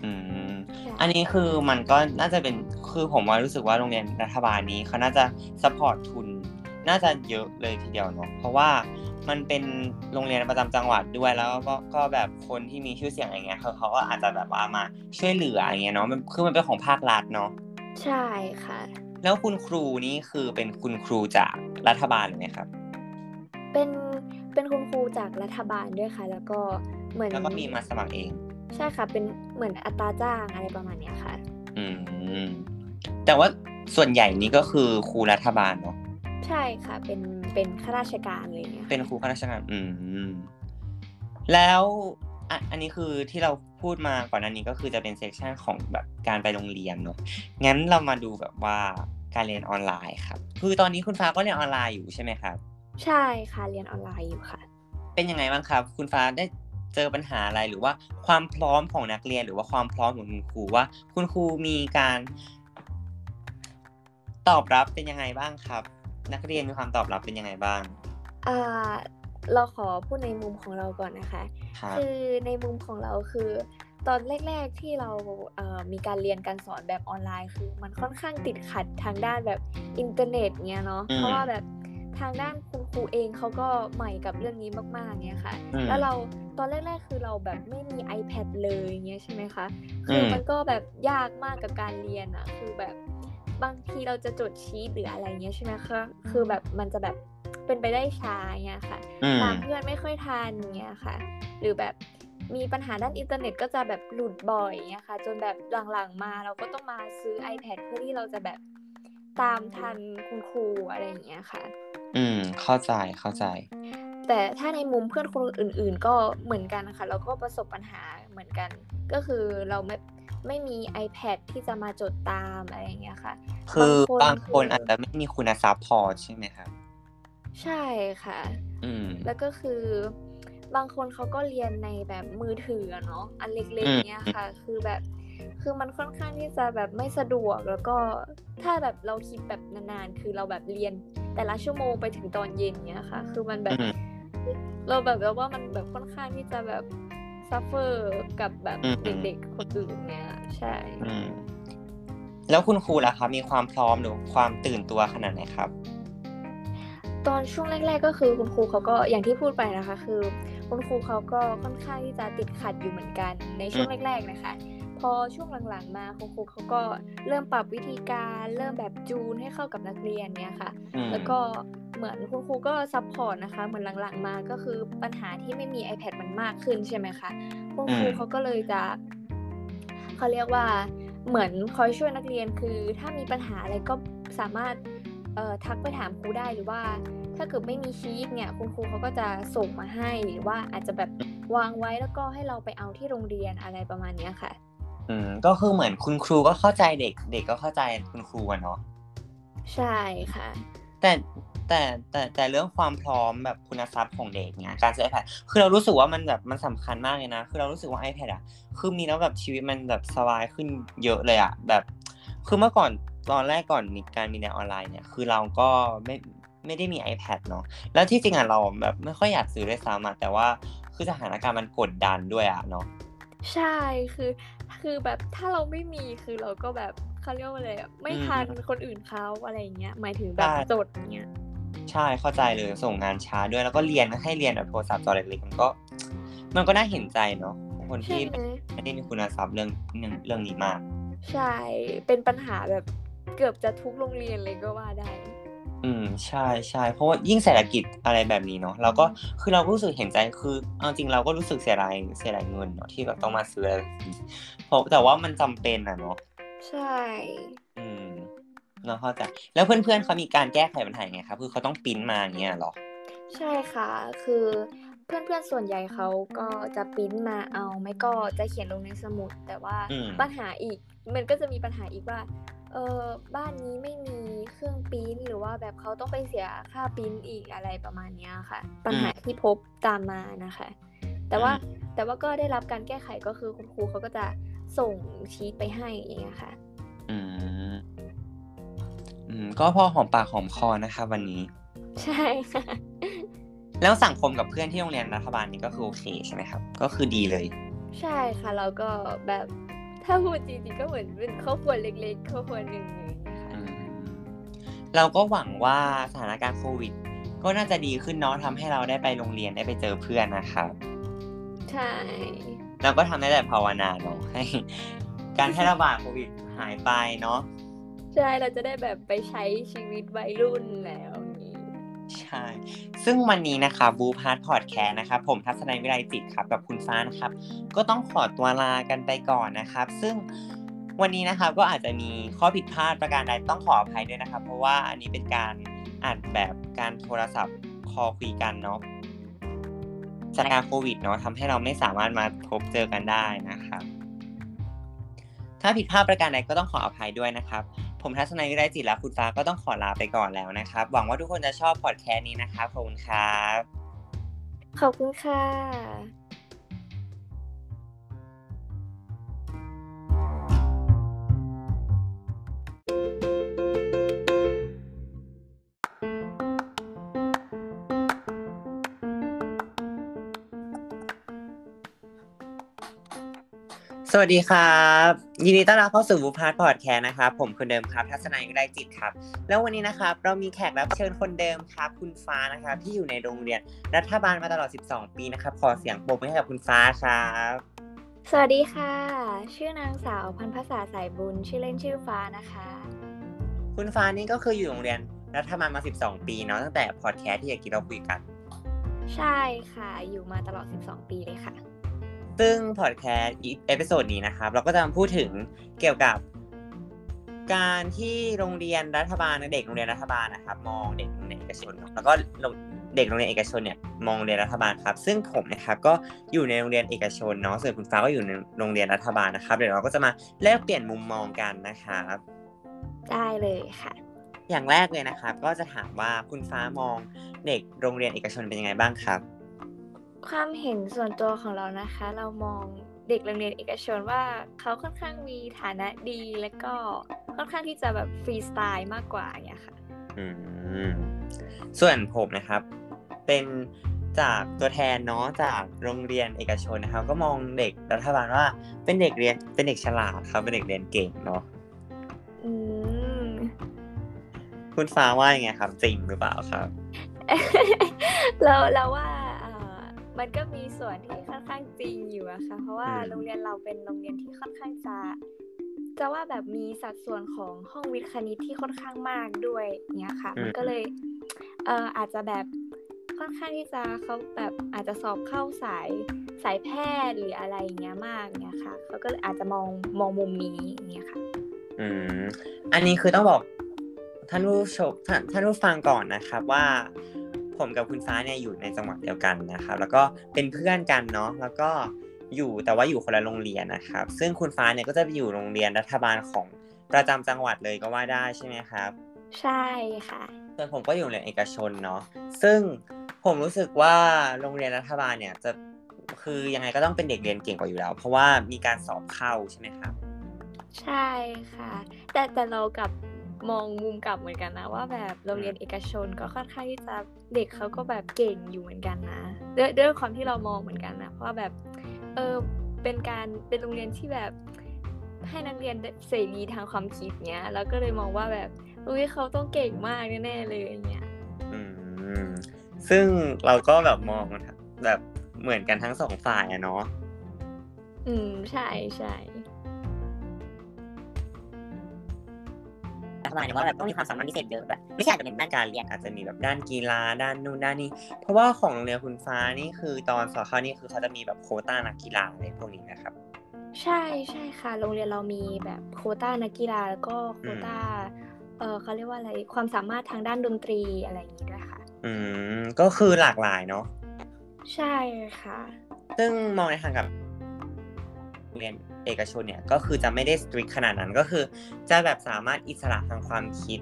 Speaker 1: อืม
Speaker 2: ใช่
Speaker 1: อันนี้คือมันก็น่าจะเป็นคือผมว่ารู้สึกว่าโรงเรียนรัฐบาลนี้เขาน่าจะ support ทุน น่าจะเยอะเลยทีเดียวเนาะเพราะว่ามันเป็นโรงเรียนประจำจังหวัดด้วยแล้วก็ก็แบบคนที่มีชื่อเสียงอย่างเงี้ยเขาเขาก็อาจจะแบบว่ามาช่วยเหลืออย่างเงี้ยเนาะมันคือมันเป็นของภาครัฐเนาะ
Speaker 2: ใช่ค่ะ
Speaker 1: แล้วคุณครูนี่คือเป็นคุณครูจากรัฐบาลไหมครับ
Speaker 2: เป็นเป็นคุณครูจากรัฐบาลด้วยค่ะ แล้วก็เหมือน
Speaker 1: แล้วก็มีมาสมัครเอง
Speaker 2: ใช่ค่ะ เป็นเหมือนอัตราจ้างอะไรประมาณเนี้ยค่ะ
Speaker 1: อืมแต่ว่าส่วนใหญ่นี่ก็คือครูรัฐบาลเนาะ
Speaker 2: ใช่ค่ะ เป็นเป็นข้าราชการอะไรอย่างเงี้ยค่ะ
Speaker 1: เป็นครูข้าราชการ อืมแล้วอะอันนี้คือที่เรา พูดมาก่อนหน้านี้ก็คือจะเป็นเซสชันของแบบการไปโรงเรียนเนอะงั้นเรามาดูแบบว่าการเรียนออนไลน์ครับ คือตอนนี้คุณฟ้าก็เรียนออนไลน์อยู่ใช่ไหมครับ
Speaker 2: ใช่ค่ะเรียนออนไลน์อยู่ค่ะ
Speaker 1: เป็นยังไงบ้างครับ คุณฟ้าได้เจอปัญหาอะไรหรือว่าความพร้อมของนักเรียนหรือว่าความพร้อมของคุณครูว่า คุณครูมีการ ตอบรับเป็นยังไงบ้างครับ นักเรียนมีความตอบรับเป็นยังไงบ้าง
Speaker 2: อ่า เราขอพูดในมุมของเราก่อนนะคะ
Speaker 1: ครับ
Speaker 2: คือในมุมของเราคือ ตอนแรก ๆที่เราเอ่อมีการเรียนการสอนแบบออนไลน์ คือ มันค่อนข้างติดขัดทางด้านแบบอินเทอร์เน็ตเงี้ยเนาะ
Speaker 1: อืม
Speaker 2: เพราะว่าแบบทางด้านคุณครูเองเขาก็ใหม่กับเรื่องนี้มากๆเงี้ยค่ะ
Speaker 1: อืม
Speaker 2: แล้วเราตอนแรกๆ คือเราแบบไม่มี iPad เลยเงี้ยใช่ไหมคะ คือ
Speaker 1: ม
Speaker 2: มันก็แบบยากมากกับการเรียนอะคือแบบบางทีเราจะจดชีตหรืออะไรเงี้ยใช่ไหมคะ คือแบบมันจะแบบ เป็นไปได้ช้าเงี้ยค่ะ
Speaker 1: อืม
Speaker 2: ตามเพื่อนไม่ค่อยทันเงี้ยค่ะ หรือแบบมีปัญหาด้านอินเทอร์เน็ตก็จะแบบหลุดบ่อยเงี้ยค่ะ จนแบบหลังๆมาเราก็ต้องมาซื้อ iPad เพื่อที่เราจะแบบตามทันคุณครูอะไรอย่างเงี้ยค่ะ
Speaker 1: อืม เข้าใจเข้าใจ
Speaker 2: แต่ถ้าในมุมเพื่อนคนอื่น ๆ ก็เหมือนกันนะคะเราก็ประสบปัญหาเหมือนกัน ก็คือเราไม่ไม่มี iPad ที่จะมาจดตามอะไรอย่างเงี้ยค่ะ
Speaker 1: คือบาบางง
Speaker 2: ค
Speaker 1: คนนอาจจะไม่มีทุนทรัพย์พอใช่ไหมครับ
Speaker 2: ใช่ค่ะ
Speaker 1: อืม
Speaker 2: แล้วก็คือบางคนเขาก็เรียนในแบบมือถืออะเนาะอันเล็ก
Speaker 1: อืม
Speaker 2: ๆเนี้ยค่ะ คือแบบคือมันค่อนข้างที่จะแบบไม่สะดวกแล้วก็ถ้าแบบเราคิดแบบนานๆ คือเราแบบเรียนแต่ละชั่วโมงไปถึงตอนเย็นเนี้ยค่ะ คือมันแบบ
Speaker 1: อืม
Speaker 2: เราแบบแล้วว่ามันแบบค่อนข้างที่จะแบบ suffer กับแบบ
Speaker 1: อืม
Speaker 2: เด็กๆคนอื่นเนี้ยใช่
Speaker 1: อืมแล้วคุณครูล่ะครับมีความพร้อมหรือความตื่นตัวขนาดไหนครับ
Speaker 2: ตอนช่วงแรก ๆ ก็คือคุณครูเขาก็อย่างที่พูดไปนะคะ คือคุณครูเขาก็ค่อนข้างที่จะติดขัดอยู่เหมือนกันในช่วงแรก ๆ นะคะ พอช่วงหลังๆ มาคุณครูเขาก็เริ่มปรับวิธีการเริ่มแบบจูนให้เข้ากับนักเรียนเนี่ยค่ะ
Speaker 1: อืม
Speaker 2: แล้วก็เหมือนคุณครูก็ support นะคะ เหมือนหลังๆ มาก็คือปัญหาที่ไม่มี iPad มันมากขึ้นใช่ไหมคะคุณครู
Speaker 1: อืม
Speaker 2: เขาก็เลยจะเขาเรียกว่าเหมือนคอยช่วยนักเรียนคือ ถ้ามีปัญหาอะไรก็สามารถเอ่อทักไปถามครูได้หรือว่า ถ้าเกิดไม่มีชีตเนี่ยคุณครูเขาก็จะส่งมาให้หรือว่าอาจจะแบบวางไว้แล้วก็ให้เราไปเอาที่โรงเรียนอะไรประมาณเนี้ยค่ะ
Speaker 1: อืมก็คือเหมือนคุณครูก็เข้าใจเด็ก เด็กก็เข้าใจคุณครูอะเนาะ
Speaker 2: ใช่ค่ะ
Speaker 1: แต่แต่แต่แต่เรื่องความพร้อมแบบคุณทรัพย์ของเด็กเนี่ยการซื้อ iPad คือเรารู้สึกว่ามันแบบมันสำคัญมากเลยนะ คือเรารู้สึกว่า iPad อะคือมีแล้วแบบชีวิตมันแบบสบายขึ้นเยอะเลยอะแบบ คือเมื่อก่อนตอนแรกก่อนมีการมีในออนไลน์เนี่ย คือเราก็ไม่ ไม่ได้มี iPad เนาะแล้วที่จริงอะเราแบบไม่ค่อยอยากซื้อด้วยซ้ำอะแต่ว่าคือสถานการณ์มันกดดันด้วยอะเนาะ
Speaker 2: ใช่คือ คือแบบถ้าเราไม่มีคือเราก็แบบเขาเรียกว่าอะไรอะไม่
Speaker 1: อืม
Speaker 2: ทันคนอื่นเขาอะไรอย่างเงี้ยหมายถึงแบบ
Speaker 1: ใช่
Speaker 2: จดเงี้ย
Speaker 1: ใช่เข้าใจเลยส่งงานช้าด้วยแล้วก็เรียนให้เรียนแบบโทรศัพท์จอเล็กๆมันก็ มันก็น่าเห็นใจเนาะคน
Speaker 2: ใช่
Speaker 1: ที่
Speaker 2: ไหม
Speaker 1: ไม่ได้มีคุณทรัพย์เรื่องเรื่องเรื่องนี้มาก
Speaker 2: ใช่เป็นปัญหาแบบเกือบจะทุกโรงเรียนเลยก็ว่าได้
Speaker 1: อืมใช่ใช่เพราะว่ายิ่งเศรษฐกิจอะไรแบบนี้เนาะเราก็คือเราก็รู้สึกเห็นใจคือเอาจริงเราก็รู้สึกเสียดายเสียดายเงินเนาะที่แบบต้องมาซื้ออะไรแบบนี้เพราะแต่ว่ามันจำเป็นอะเนาะ
Speaker 2: ใช่
Speaker 1: อืมเนาะเข้าใจแล้วเพื่อนๆเขามีการแก้ไขปัญหายังไงครับคือเขาต้องปริ้นมาอย่างเงี้ยเหรอ
Speaker 2: ใช่ค่ะ คือเพื่อนๆ ส่วนใหญ่เขาก็จะปริ้นมาเอา ไม่ก็จะเขียนลงในสมุด แต่ว่า
Speaker 1: อืม
Speaker 2: ปัญหาอีก มันก็จะมีปัญหาอีกว่า เออบ้านนี้ไม่มีเครื่องปริ้นหรือว่าแบบเขาต้องไปเสียค่าปริ้นอีกอะไรประมาณเนี้ยค่ะ ปัญหาที่พบตามมานะคะ แต่ว่าแต่ว่าก็ได้รับการแก้ไขก็คือคุณครูเขาก็จะส่งชีตไปให้อย่างเงี้ยค่ะ
Speaker 1: อืมอืมก็พอหอมปากหอมคอนะคะวันนี้
Speaker 2: ใช่ค่ะ
Speaker 1: แล้วสังคมกับเพื่อนที่โรงเรียนรัฐบาลนี่ก็คือโอเคใช่ไหมครับ ก็คือดีเลย
Speaker 2: ใช่ค่ะ เราก็แบบ ถ้าพูดจริงๆก็เหมือนเป็นครอบครัวเล็กๆครอบครัวหนึ่งเลยนะคะ
Speaker 1: อืมเราก็หวังว่าสถานการณ์โควิด ก็น่าจะดีขึ้นเนาะทำให้เราได้ไปโรงเรียนได้ไปเจอเพื่อนนะครับ
Speaker 2: ใช่
Speaker 1: เราก็ทำได้แต่ภาวนาเนาะให้ การแพร่ระบาดโควิดหายไปเนาะ
Speaker 2: ใช่เราจะได้แบบไปใช้ชีวิตวัยรุ่นแล้วอย่างนี้
Speaker 1: ใช่ ซึ่งวันนี้นะคะบูพาร์ทพอดแคสต์นะครับผมทัศนัยวิไลจิตครับกับคุณฟ้านะครับ ก็ต้องขอตัวลากันไปก่อนนะครับ ซึ่งวันนี้นะครับก็อาจจะมีข้อผิดพลาดประการใดต้องขออภัยด้วยนะครับ เพราะว่าอันนี้เป็นการอัดแบบการโทรศัพท์คอคุยกันเนาะสถานการณ์โควิดเนาะทำให้เราไม่สามารถมาพบเจอกันได้นะครับ ถ้าผิดพลาดประการใดก็ต้องขออภัยด้วยนะครับ ผมทัศนัยวิไลจิตและคุณฟ้าก็ต้องขอลาไปก่อนแล้วนะครับ หวังว่าทุกคนจะชอบพอดแคสต์นี้นะครับขอบคุณครับ
Speaker 2: ขอบคุณค่ะ
Speaker 1: สวัสดีครับ ยินดีต้อนรับเข้าสู่บูพาร์ทพอดแคสต์นะครับ ผมคนเดิมครับ ทัศนัยวิไลจิตครับ แล้ววันนี้นะครับ เรามีแขกรับเชิญคนเดิมครับ คุณฟ้านะครับ ที่อยู่ในโรงเรียนรัฐบาลมาตลอด 12 ปีนะครับ ขอเสียงปรบมือให้กับคุณฟ้าครับ
Speaker 2: สวัสดีค่ะ ชื่อนางสาวพันภาษาสายบุญ ชื่อเล่นชื่อฟ้านะคะ
Speaker 1: คุณฟ้านี่ก็คืออยู่โรงเรียนรัฐบาลมา 12 ปีเนาะ ตั้งแต่พอดแคสต์ที่อยากกินเราคุยกัน
Speaker 2: ใช่ค่ะ อยู่มาตลอด 12 ปีเลยค่ะ
Speaker 1: ซึ่งพอดแคสต์อี episode นี้นะครับ เราก็จะมาพูดถึงเกี่ยวกับ การที่โรงเรียนรัฐบาลเด็กโรงเรียนรัฐบาลนะครับ มองเด็กโรงเรียนเอกชนเนอะแล้วก็เด็กโรงเรียนเอกชนเนี่ยมองโรงเรียนรัฐบาลครับ ซึ่งผมนะครับก็อยู่ในโรงเรียนเอกชนเนาะส่วนคุณฟ้าก็อยู่ในโรงเรียนรัฐบาลนะครับ เดี๋ยวเราก็จะมาแลกเปลี่ยนมุมมองกันนะครับ
Speaker 2: ได้เลยค่ะ
Speaker 1: อย่างแรกเลยนะครับ ก็จะถามว่าคุณฟ้ามองเด็กโรงเรียนเอกชนเป็นยังไงบ้างครับ
Speaker 2: ความเห็นส่วนตัวของเรานะคะ เรามองเด็กโรงเรียนเอกชนว่าเขาค่อนข้างมีฐานะดีและก็ค่อนข้างที่จะแบบฟรีสไตล์มากกว่าอย่างเงี้ยค่ะ
Speaker 1: อืมส่วนผมนะครับ เป็นจากตัวแทนเนาะจากโรงเรียนเอกชนนะครับ ก็มองเด็กรัฐบาลว่าเป็นเด็กเรียนเป็นเด็กฉลาดครับเป็นเด็กเรียนเก่งเนาะ
Speaker 2: อืม
Speaker 1: คุณฟ้าว่ายังไงครับจริงหรือเปล่าครับ
Speaker 2: เราเราว่าเอ่อ มันก็มีส่วนที่ค่อนข้างจริงอยู่อะค่ะ เพราะว่า
Speaker 1: อืม
Speaker 2: โรงเรียนเราเป็นโรงเรียนที่ค่อนข้างจะจะว่าแบบมีสัดส่วนของห้องวิทย์คณิตที่ค่อนข้างมากด้วยเนี้ยค่ะ มันก็เลยเอ่ออาจจะแบบค่อนข้างที่จะเขาแบบอาจจะสอบเข้าสายสายแพทย์หรืออะไรอย่างเงี้ยมากเนี้ยค่ะเขาก็เลยอาจจะมองมองมุมนี้อย่างเงี้ยค่ะ
Speaker 1: อืมอันนี้คือต้องบอกท่านผู้ชมท่านท่านผู้ฟังก่อนนะครับว่า ผมกับคุณฟ้าเนี่ยอยู่ในจังหวัดเดียวกันนะครับ แล้วก็เป็นเพื่อนกันเนาะแล้วก็อยู่แต่ว่าอยู่คนละโรงเรียนนะครับ ซึ่งคุณฟ้าเนี่ยก็จะไปอยู่โรงเรียนรัฐบาลของประจำจังหวัดเลยก็ว่าได้ใช่ไหมครับ
Speaker 2: ใช่ค่ะ
Speaker 1: ส่วนผมก็อยู่โรงเรียนเอกชนเนาะซึ่งผมรู้สึกว่าโรงเรียนรัฐบาลเนี่ยจะคือยังไงก็ต้องเป็นเด็กเรียนเก่งกว่าอยู่แล้ว เพราะว่ามีการสอบเข้าใช่ไหมครับ
Speaker 2: ใช่ค่ะ แต่แต่เรากลับ มองมุมกลับเหมือนกันนะ ว่าแบบโรงเรียนเอกชนก็ค่อนข้างที่จะเด็กเขาก็แบบเก่งอยู่เหมือนกันนะด้วยด้วยความที่เรามองเหมือนกันนะเพราะว่าแบบเออเป็นการเป็นโรงเรียนที่แบบให้นักเรียนได้เสรีทางความคิดเนี้ยแล้วก็เลยมองว่าแบบอุ้ยเขาต้องเก่งมากแน่ๆเลยอย่างเงี้ย
Speaker 1: อืมซึ่งเราก็แบบมองแบบเหมือนกันทั้งสองฝ่ายอะเนาะ
Speaker 2: อืมใช่ใช่
Speaker 3: รั ฐบาลเนี่ยว่าแบบต้องมีความสามารถพิเศษเยอะแบบไม่ใช่อาจจะเป็นด้านการเรียน
Speaker 1: อาจจะมีแบบด้านกีฬาด้านนู่นด้านนี้ เพราะว่าของโรงเรียนคุณฟ้านี่คือตอนสอบเข้านี่คือเขาจะมีแบบโควต้านักกีฬาอะไรพวกนี้นะครับ
Speaker 2: ใช่ใช่ค่ะ โรงเรียนเรามีแบบโควต้านักกีฬาแล้วก็โควต้าเออเขาเรียกว่าอะไรความสามารถทางด้านดนตรีอะไรอย่างนี้ด้วยค่ะ
Speaker 1: อืมก็คือหลากหลายเนาะ
Speaker 2: ใช่ค่ะ
Speaker 1: ซึ่งมองในทางกับโรงเรียน เอกชนเนี่ยก็คือจะไม่ได้สตริกขนาดนั้นก็คือ จะแบบสามารถอิสระทางความคิด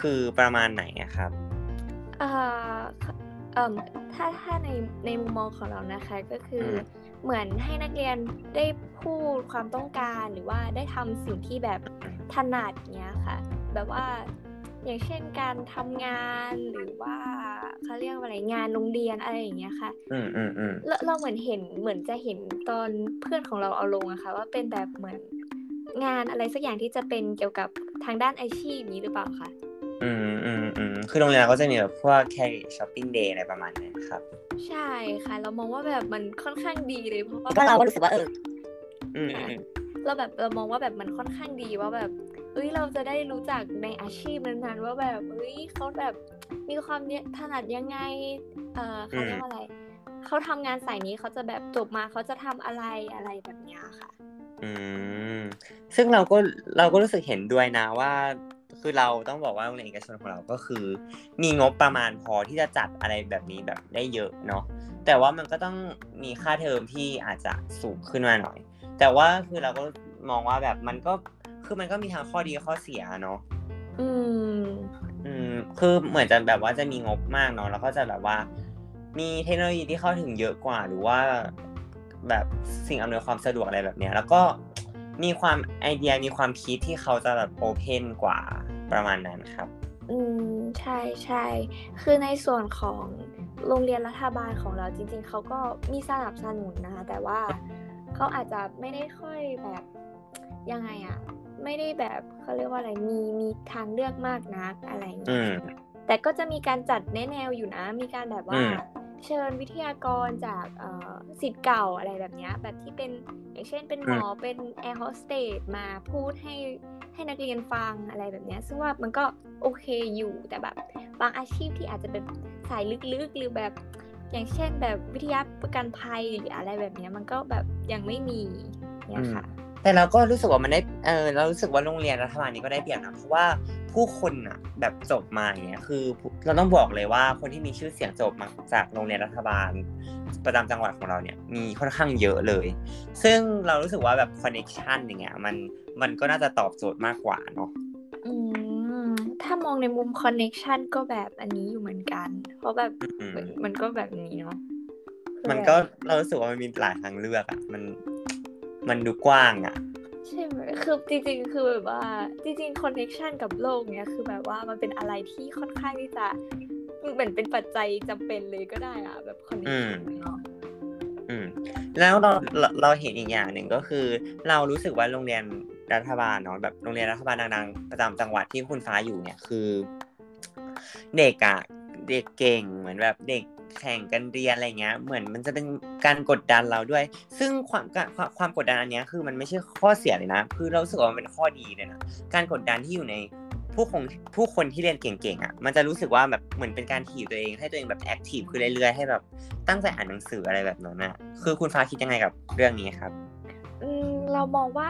Speaker 1: คือประมาณไหนอะครับ
Speaker 2: เอ่อเอ่มถ้าถ้าในในมุมมองของเรานะคะก็คืออ
Speaker 1: ม
Speaker 2: เหมือนให้นักเรียนได้พูดความต้องการหรือว่าได้ทำสิ่งที่แบบถนัดเนี้ยค่ะ แบบว่า อย่างเช่นการทำงานหรือว่าเขาเรียกว่าอะไรงานโรงเรียนอะไรอย่างเงี้ยค่ะ
Speaker 1: อืมอืมอืม
Speaker 2: เราเราเหมือนเห็นเหมือนจะเห็นตอนเพื่อนของเราเอาลงอะค่ะว่าเป็นแบบเหมือนงานอะไรสักอย่างที่จะเป็นเกี่ยวกับทางด้านอาชีพนี้หรือเปล่าคะ
Speaker 1: อืมอืมอืมคือโรงเรียนเราก็จะมีแบบพวกแคริช้อปปิ้งเดย์อะไรประมาณนี้ครับ
Speaker 2: ใช่ค่ะ เรามองว่าแบบมันค่อนข้างดีเลยเพราะว่า
Speaker 3: ก็เราก็รู้สึกว่าเออ
Speaker 1: อืมอืม
Speaker 2: เราแบบเรามองว่าแบบมันค่อนข้างดีว่าแบบเอ้ยเราจะได้รู้จักในอาชีพนั้นๆว่าแบบเอ้ยเขาแบบมีความเนี่ยถนัดยังไง เออเขาเรียกว่าอะไรเขาทำงานสายนี้เขาจะแบบจบมาเขาจะทำอะไรอะไรแบบเนี้ยค่ะ
Speaker 1: อืมซึ่งเราก็เราก็รู้สึกเห็นด้วยนะว่า คือเราต้องบอกว่าโรงเรียนเอกชนของเราก็คือ มีงบประมาณพอที่จะจัดอะไรแบบนี้แบบได้เยอะเนาะแต่ว่ามันก็ต้องมีค่าเทอมที่อาจจะสูงขึ้นมาหน่อย แต่ว่าคือเราก็มองว่าแบบมันก็ คือมันก็มีทั้งข้อดีข้อเสียเนาะ
Speaker 2: อืม
Speaker 1: อืมคือเหมือนจะแบบว่าจะมีงบมากเนาะแล้วก็จะแบบว่า มีเทคโนโลยีที่เข้าถึงเยอะกว่าหรือว่าแบบสิ่งอำนวยความสะดวกอะไรแบบเนี้ย แล้วก็มีความไอเดียมีความคิดที่เขาจะแบบโอเพนกว่าประมาณนั้นครับ
Speaker 2: อืมใช่ใช่คือในส่วนของโรงเรียนรัฐบาลของเราจริง ๆเขาก็มีสนับสนุนนะคะแต่ว่าเขาอาจจะไม่ได้ค่อยแบบยังไงอะ ไม่ได้แบบเขาเรียกว่าอะไรมีมีทางเลือกมากนักอะไรอย่าง
Speaker 1: อื
Speaker 2: เงี้ย
Speaker 1: ม
Speaker 2: แต่ก็จะมีการจัดแนแนวอยู่นะ มีการแบบว่า
Speaker 1: อืม
Speaker 2: เชิญวิทยากรจากเอ่อสิทธิ์เก่าอะไรแบบเนี้ยแบบที่เป็นอย่างเช่นเป็นหมอเป็นแอร์โฮสเตสมาพูดให้ให้นักเรียนฟังอะไรแบบเนี้ยซึ่งว่ามันก็โอเคอยู่แต่แบบบางอาชีพที่อาจจะเป็นสายลึกๆ หรือแบบอย่างเช่นแบบวิทยาประกันภัยหรืออะไรแบบเนี้ยมันก็แบบยังไม่มีเนี่ยค่ะ
Speaker 1: แต่เราก็รู้สึกว่ามันได้เออเรารู้สึกว่าโรงเรียนรัฐบาลนี้ก็ได้เปรียบนะเพราะว่าผู้คนอะแบบจบมาอย่างเงี้ยคือเราต้องบอกเลยว่าคนที่มีชื่อเสียงจบมาจากโรงเรียนรัฐบาล ประจำจังหวัดของเราเนี่ยมีค่อนข้างเยอะเลย ซึ่งเรารู้สึกว่าแบบคอนเน c t ชันอย่างเงี้ยมันมันก็น่าจะตอบโจทย์มากกว่าเนาะ
Speaker 2: อืมถ้ามองในมุม connection ก็แบบอันนี้อยู่เหมือนกัน เพราะแบบ
Speaker 1: อืม
Speaker 2: มันมันก็แบบนี้เนาะคือ
Speaker 1: มัน
Speaker 2: แบบ
Speaker 1: ก็เรารู้สึกว่ามันมีหลายทางเลือกอะมัน มันดูกว้างอะ
Speaker 2: ใช่ไหมคือจริง ๆ คือแบบว่าจริงๆ connection กับโลกเนี้ยคือแบบว่ามันเป็นอะไรที่ค่อนข้างที่จะเหมือนเป็นปัจจัยจำเป็นเลยก็ได้อะแบบคอนเน็
Speaker 1: อื
Speaker 2: ชั
Speaker 1: ม
Speaker 2: นเนาะ
Speaker 1: อืมแล้วเราเราเราเห็นอีกอย่างหนึ่งก็คือ เรารู้สึกว่าโรงเรียนรัฐบาลเนาะแบบโรงเรียนรัฐบาลดังๆประจำจังหวัดที่คุณฟ้าอยู่เนี่ยคือ เด็กอะเด็กเก่งเหมือนแบบเด็ก แข่งกันเรียนอะไรเงี้ย เหมือนมันจะเป็นการกดดันเราด้วย ซึ่งความการความความกดดันอันเนี้ยคือมันไม่ใช่ข้อเสียเลยนะ คือเราสึกว่ามันเป็นข้อดีเลยนะ การกดดันที่อยู่ในผู้คนผู้คนที่เรียนเก่งๆอะ มันจะรู้สึกว่าแบบเหมือนเป็นการถีบตัวเอง ให้ตัวเองแบบแอคทีฟขึ้นเรื่อยๆ ให้แบบตั้งใจอ่านหนังสืออะไรแบบนั้นนะคือคุณฟ้าคิดยังไงกับเรื่องนี้ครับ
Speaker 2: อืมเรามองว่า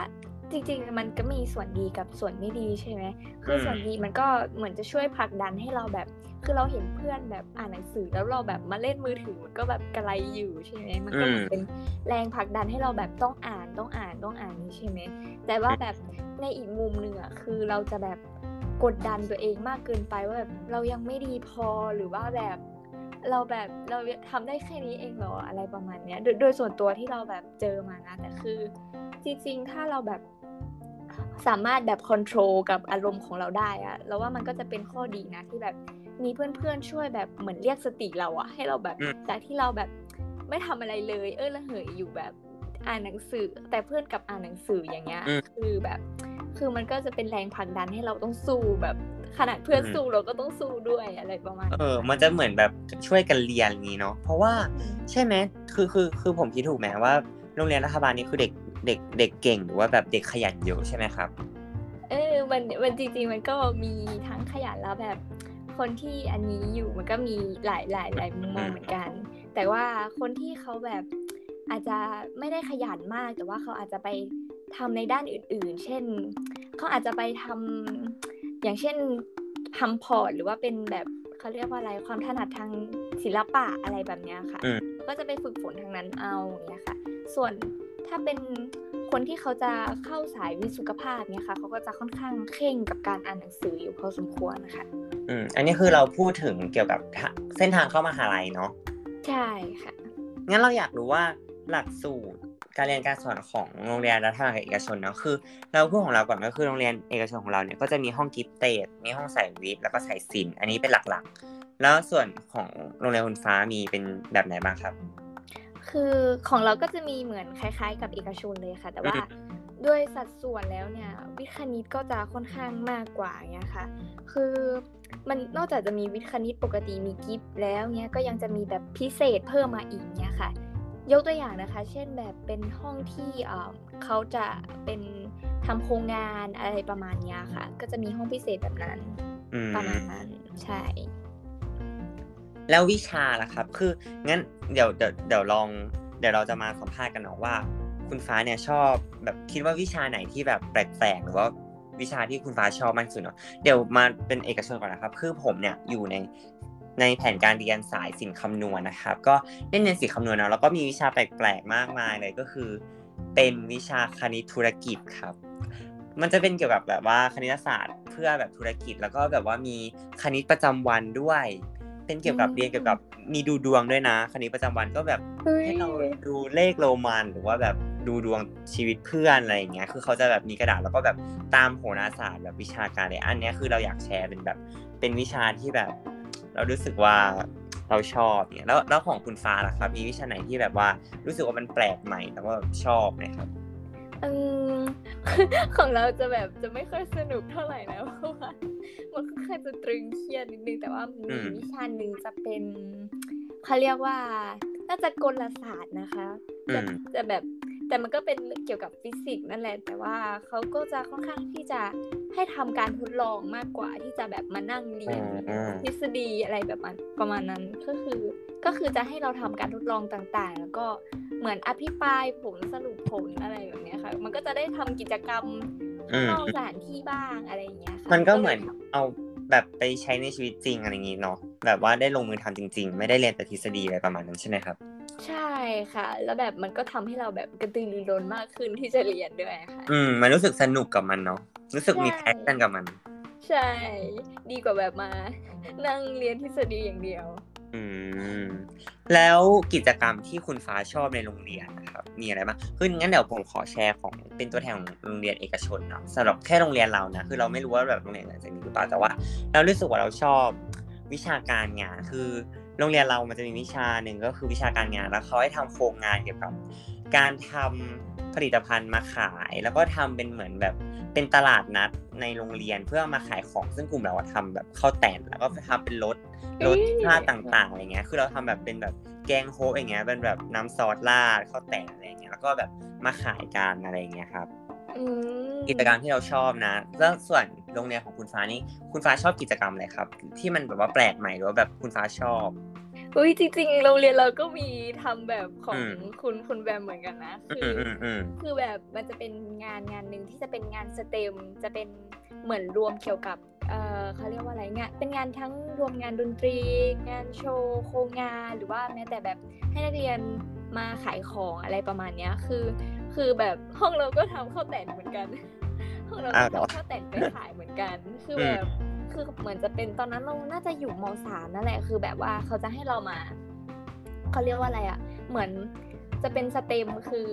Speaker 2: จริงๆ มันก็มีส่วนดีกับส่วนไม่ดีใช่ไหมคือส่วนดีมันก็เหมือนจะช่วยผลักดันให้เราแบบ คือเราเห็นเพื่อนแบบอ่านหนังสือแล้วเราแบบมาเล่นมือถือมันก็แบบกระไรอยู่ใช่ไหมมันก็เหมือนเป็นแรงผลักดันให้เราแบบต้องอ่านต้องอ่านต้องอ่านนี่ใช่ไหมแต่ว่าแบบในอีกมุมหนึ่งอะคือเราจะแบบกดดันตัวเองมากเกินไปว่าแบบเรายังไม่ดีพอหรือว่าแบบเราแบบเราทำได้แค่นี้เองเหรออะไรประมาณเนี้ยโดยโดยส่วนตัวที่เราแบบเจอมานะ แต่คือจริงๆ ถ้าเราแบบ สามารถแบบคอนโทรลกับอารมณ์ของเราได้อะเราว่ามันก็จะเป็นข้อดีนะที่แบบมีเพื่อนๆช่วยแบบเหมือนเรียกสติเราอะให้เราแบบ
Speaker 1: อืม
Speaker 2: จากที่เราแบบไม่ทำอะไรเลย เออละเหยอยู่แบบอ่านหนังสือ แต่เพื่อนกับอ่านหนังสืออย่างเงี้ย คือแบบ คือมันก็จะเป็นแรงผลักดันให้เราต้องสู้แบบขนาดเพื่อนสู้เราก็ต้องสู้ด้วยอะไรประมาณ
Speaker 1: เอ
Speaker 2: นี้
Speaker 1: อมันจะเหมือนแบบช่วยกันเรียนอย่างนี้เนาะเพราะว่าใช่ไหมคือคือคือผมคิดถูกไหมว่าโรงเรียนรัฐบาลนี่คือเด็ก เด็กเด็กเก่งหรือว่าแบบเด็กขยันเยอะใช่ไหมครับ
Speaker 2: เออมันมันจริงๆมันก็มีทั้งขยันแล้วแบบ คนที่อันนี้อยู่มันก็มีหลายหลายหลายมุมมองเหมือนกัน แต่ว่าคนที่เขาแบบอาจจะไม่ได้ขยันมาก แต่ว่าเขาอาจจะไปทำในด้านอื่น ๆ เช่น เขาอาจจะไปทำอย่างเช่นทำพอร์ตหรือว่าเป็นแบบเขาเรียกว่าอะไรความถนัดทางศิลปะอะไรแบบเนี้ยค่ะ
Speaker 1: อืม
Speaker 2: ก็จะไปฝึกฝนทางนั้นเอาอย่างเงี้ยค่ะ ส่วน ถ้าเป็นคนที่เขาจะเข้าสายวิศวภาพเนี่ยค่ะเขาก็จะค่อนข้างเข่งกับการอ่านหนังสืออยู่พอสมควรนะคะ
Speaker 1: อืมอันนี้คือเราพูดถึงเกี่ยวกับทะเส้นทางเข้ามหาลัยเนาะ
Speaker 2: ใช่ค่ะ
Speaker 1: งั้นเราอยากรู้ว่าหลักสูตรการเรียนการสอนของโรงเรียนรัฐบาลกับเอกชนเนาะคือ เราพูดของเราก่อนก็คือโรงเรียนเอกชนของเราเนี่ยก็จะมีห้องกิฟเตดมีห้องสายวิทย์แล้วก็สายศิลป์อันนี้เป็นหลักๆ แล้วส่วนของโรงเรียนคุณฟ้ามีเป็นแบบไหนบ้างครับ
Speaker 2: คือของเราก็จะมีเหมือนคล้าย ๆ กับเอกชนเลยค่ะ แต่ว่า
Speaker 1: อืม
Speaker 2: ด้วยสัดส่วนแล้วเนี่ย วิทย์คณิตก็จะค่อนข้างมากกว่าเงี้ยค่ะ คือมันนอกจากจะมีวิทย์คณิตปกติมีกิฟต์แล้วเนี้ยก็ยังจะมีแบบพิเศษเพิ่มมาอีกเนี้ยค่ะ ยกตัวอย่างนะคะ เช่นแบบเป็นห้องที่เอ่อเขาจะเป็นทำโครงงานอะไรประมาณเนี้ยค่ะ ก็จะมีห้องพิเศษแบบนั้น
Speaker 1: อืม
Speaker 2: ประมาณนั้นใช่
Speaker 1: แล้ววิชาล่ะครับ คืองั้นเดี๋ยวเดี๋ยวเดี๋ยวลอง เดี๋ยวเราจะมาสัมภาษณ์กันเนาะว่า คุณฟ้าเนี่ยชอบแบบคิดว่าวิชาไหนที่แบบแปลกๆหรือว่าวิชาที่คุณฟ้าชอบมากที่สุดเนาะเดี๋ยวมาเป็นเอกชนก่อนนะครับ คือผมเนี่ยอยู่ในในแผนการเรียนสายสินคำนวณนะครับ ก็เล่นเรียนสินคำนวณเนาะแล้วก็มีวิชาแปลกๆมากมายเลยก็คือ เป็นวิชาคณิตธุรกิจครับ มันจะเป็นเกี่ยวกับแบบว่าคณิตศาสตร์เพื่อแบบธุรกิจ แล้วก็แบบว่ามีคณิตประจำวันด้วย เป็นเกี่ยวกับ
Speaker 2: อืม
Speaker 1: เรียนเกี่ยวกับมีดูดวงด้วยนะคณิตประจำวันก็แบบ
Speaker 2: เฮ้ย
Speaker 1: ให้เราดูเลขโรมันหรือว่าแบบดูดวงชีวิตเพื่อนอะไรอย่างเงี้ย คือเขาจะแบบมีกระดาษแล้วก็แบบตามโหราศาสตร์แบบวิชาการเลยอันเนี้ยคือเราอยากแชร์เป็นแบบเป็นวิชาที่แบบ เรารู้สึกว่าเราชอบเนี่ยแล้วแล้วของคุณฟ้าล่ะครับ มีวิชาไหนที่แบบว่ารู้สึกว่ามันแปลกใหม่แล้วก็แบบชอบไหมครับ
Speaker 2: อืมของเราจะแบบจะไม่ค่อยสนุกเท่าไหร่นะเพราะว่า มันค่อนข้างจะตรึงเครียดนิดนึงแต่ว่า
Speaker 1: อื
Speaker 2: มี
Speaker 1: ม
Speaker 2: วิชาหนึ่งจะเป็นเขาเรียกว่าน่าจะกลศาสตร์นะคะ
Speaker 1: อื
Speaker 2: จะ
Speaker 1: ม
Speaker 2: จะแบบแต่มันก็เป็นเกี่ยวกับฟิสิกส์นั่นแหละ แต่ว่าเขาก็จะค่อนข้างที่จะให้ทำการทดลองมากกว่าที่จะแบบมานั่งเรียน
Speaker 1: อืม
Speaker 2: ทฤษฎีอะไรแบบมันประมาณนั้นก็คือก็คือจะให้เราทำการทดลองต่างๆ แล้วก็เหมือนอภิปรายผลสรุปผลอะไรแบบเนี้ยค่ะ มันก็จะได้ทำกิจกรรม ข้างนอกสถานที่บ้างอะไรอย่างเงี้ยค่ะ
Speaker 1: มันก็เหมือน
Speaker 2: ลยทำ
Speaker 1: เอาแบบไปใช้ในชีวิตจริงอะไรอย่างงี้เนาะแบบว่าได้ลงมือทำจริง ๆ ไม่ได้เรียนแต่ทฤษฎีอะไรประมาณนั้นใช่ไหมครับ
Speaker 2: ใช่ค่ะ แล้วแบบมันก็ทำให้เราแบบกระตือรือร้นมากขึ้นที่จะเรียนด้วยค่ะ
Speaker 1: อืมมันรู้สึกสนุกกับมันเนาะรู้สึกมี
Speaker 2: ใช่
Speaker 1: แพชชั่นกับมัน
Speaker 2: ใช่ ดีกว่าแบบมา นั่งเรียนทฤษฎีอย่างเดียว
Speaker 1: อืมแล้วกิจกรรมที่คุณฟ้าชอบในโรงเรียนนะครับ มีอะไรบ้างคืองั้นเดี๋ยวผมขอแชร์ของเป็นตัวแทนของโรงเรียนเอกชนเนาะสำหรับแค่โรงเรียนเรานะคือเราไม่รู้ว่าแบบโรงเรียนอื่นจะมีหรือเปล่าแต่ว่า เรารู้สึกว่าเราชอบวิชาการงานคือโรงเรียนเรามันจะมีวิชาหนึ่งก็คือวิชาการงานแล้วเขาให้ทำโครงงานเกี่ยวกับการทำ ผลิตภัณฑ์มาขาย แล้วก็ทำเป็นเหมือนแบบเป็นตลาดนัดในโรงเรียนเพื่อมาขายของซึ่งกลุ่มเราอะทำแบบข้าวแต่นแล้วก็ทำเป็นรถรสชาติต่างๆอะไรเงี้ยคือเราทำแบบเป็นแบบแกงโฮะอย่างเงี้ยเป็นแบบน้ำซอสราดข้าวแต่นอะไรเงี้ยแล้วก็แบบมาขายกันอะไรเงี้ยครับ
Speaker 2: อืม
Speaker 1: กิจกรรมที่เราชอบนะแล้วส่วนโรงเรียนของคุณฟ้านี่คุณฟ้าชอบกิจกรรมอะไรครับ ที่มันแบบว่าแปลกใหม่หรือว่าแบบคุณฟ้าชอบ
Speaker 2: อุ้ยจริงๆโรงเรียนเราก็มีทำแบบของ
Speaker 1: อืม
Speaker 2: คุณคุณแบมเหมือนกันนะ
Speaker 1: อื
Speaker 2: คื
Speaker 1: ม
Speaker 2: อ
Speaker 1: อืมอืม
Speaker 2: คือแบบมันจะเป็นงานงานหนึ่งที่จะเป็นงานสเต็มจะเป็นเหมือนรวมเกี่ยวกับเออเขาเรียกว่าอะไรงานเป็นงานทั้งรวมงานดนตรี งานโชว์โครงงานหรือว่าแม้แต่แบบให้นักเรียนมาขายของอะไรประมาณเนี้ยคือ คือแบบห้องเราก็ทำข้าวแต่นเหมือนกันห้องเราก็
Speaker 1: อ้าวเหรอ
Speaker 2: ทำข้าวแต่นไปขายเหมือนกันคือ
Speaker 1: อื
Speaker 2: แบ
Speaker 1: ม
Speaker 2: บ คือเหมือนจะเป็นตอนนั้นเราน่าจะอยู่มสามนั่นแหละคือแบบว่าเขาจะให้เรามาเขาเรียกว่าอะไรอะ่ะ เหมือนจะเป็นสเต็มคือ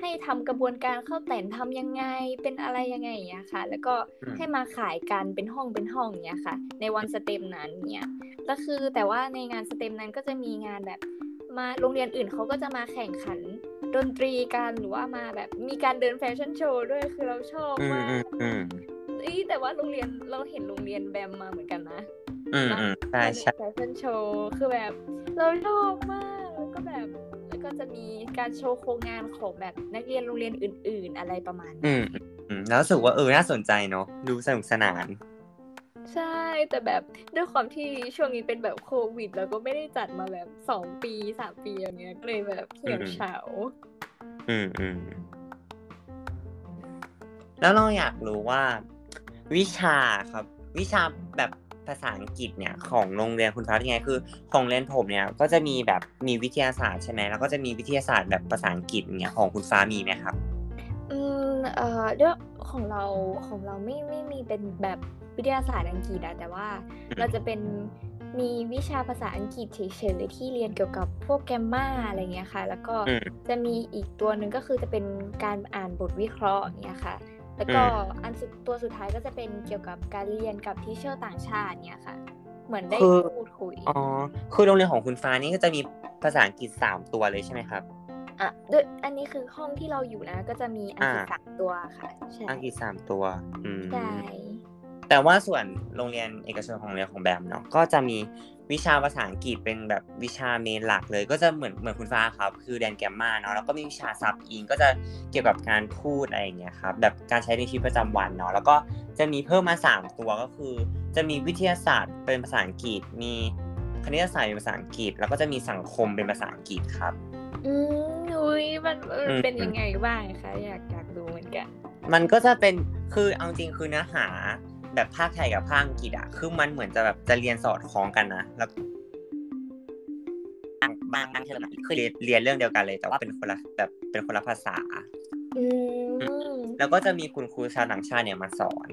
Speaker 2: ให้ทำกระบวนการเข้าแต่นทำยังไงเป็นอะไรยังไงอย่างเงี้ยค่ะ แล้วก็
Speaker 1: อืม
Speaker 2: ให้มาขายกันเป็นห้องเป็นห้องอย่างเงี้ยค่ะ ในวันสเต็มนั้นเนี่ยแล้วคือแต่ว่าในงาน STEM นั้นก็จะมีงานแบบมาโรงเรียนอื่นเขาก็จะมาแข่งขันดนตรีกันหรือว่ามาแบบมีการเดินแฟชั่นโชว์ด้วยคือเราชอบ
Speaker 1: อืม
Speaker 2: มา
Speaker 1: อื
Speaker 2: ก
Speaker 1: มอืม
Speaker 2: เอ้ยแต่ว่าโรงเรียนเราเห็นโรงเรียนแบมมาเหมือนกันนะ
Speaker 1: อืมอืมใช่ใช่
Speaker 2: แฟชั่นโชว์คือแบบ เราชอบมากแล้วก็แบบแล้วก็จะมีการโชว์โครงงานของแบบนักเรียนโรงเรียนอื่น ๆ อะไรประมาณ
Speaker 1: อื
Speaker 2: นี้
Speaker 1: มอืมแล้วรู้สึกว่าเออน่าสนใจเนาะดูสนุกสนาน
Speaker 2: ใช่แต่แบบด้วยความที่ช่วงนี้เป็นแบบโควิด แล้วก็ไม่ได้จัดมาแบบสองปีสามปีอย่างเงี้ยก็เลยแบบเหี่ยวเฉา
Speaker 1: อืมอืมแล้วเราอยากรู้ว่า วิชาครับ วิชาแบบภาษาอังกฤษเนี่ยของโรงเรียนคุณฟ้าเป็นไงคือ ของเรียนผมเนี่ยก็จะมีแบบมีวิทยาศาสตร์ใช่ไหมแล้วก็จะมีวิทยาศาสตร์แบบภาษาอังกฤษเนี่ยของคุณฟ้ามีไหมครับ
Speaker 2: อืมเอ่อด้วยของเราของเราไม่ไม่มีเป็นแบบวิทยาศาสตร์อังกฤษอะแต่ว่า
Speaker 1: อืม
Speaker 2: เราจะเป็นมีวิชาภาษาอังกฤษเฉยๆที่เรียนเกี่ยวกับพวก grammar อะไรเงี้ยค่ะ แล้วก็
Speaker 1: อืม
Speaker 2: จะมีอีกตัวหนึ่งก็คือจะเป็นการอ่านบทวิเคราะห์เนี้ยค่ะ แล้วก็
Speaker 1: อืม
Speaker 2: อันสุดตัวสุดท้ายก็จะเป็นเกี่ยวกับการเรียนกับ teacher ต่างชาติเนี้ยค่ะ เหมือนได้
Speaker 1: คือ
Speaker 2: พูดคุย
Speaker 1: อ๋อคือโรงเรียนของคุณฟ้านี่ก็จะมีภาษาอังกฤษสามตัวเลยใช่ไหมครับ
Speaker 2: อะด้วยอันนี้คือห้องที่เราอยู่นะ ก็จะมีอังกฤษ
Speaker 1: อ่า
Speaker 2: สามตัวค่ะใช่
Speaker 1: อังกฤษสามตัว อืม
Speaker 2: ใช่
Speaker 1: แต่ว่าส่วนโรงเรียนเอกชนของโรงเรียนของแบมเนาะก็จะมีวิชาภาษาอังกฤษเป็นแบบวิชาเมนหลักเลย ก็จะเหมือนเหมือนคุณฟ้าครับ คือเรียนแกมมาเนาะแล้วก็มีวิชาซับอิงก็จะเกี่ยวกับการพูดอะไรอย่างเงี้ยครับแบบการใช้ในชีวิตประจำวันเนาะแล้วก็จะมีเพิ่มมาสามตัวก็คือ จะมีวิทยาศาสตร์เป็นภาษาอังกฤษ มีคณิตศาสตร์เป็นภาษาอังกฤษ แล้วก็จะมีสังคมเป็นภาษาอังกฤษครับ
Speaker 2: อืมอุ้ยมันมัน
Speaker 1: อืม
Speaker 2: เป็นยังไงบ้างคะอยากอยากรู้เหมือนกัน
Speaker 1: มันก็จะเป็นคือเอาจริงคือเนื้อหา แบบภาคไทยกับภาคอังกฤษอะคือมันเหมือนจะแบบจะเรียนสอดคล้องกันนะแล้ว
Speaker 3: บางบางบางเทอมอะ
Speaker 1: คือเรียนเรียนเรื่องเดียวกันเลย แต่ว่าเป็นคนละแบบเป็นคนละภาษา
Speaker 2: อืม
Speaker 1: แล้วก็จะมีคุณครูชาวต่างชาติเนี่ยมาสอน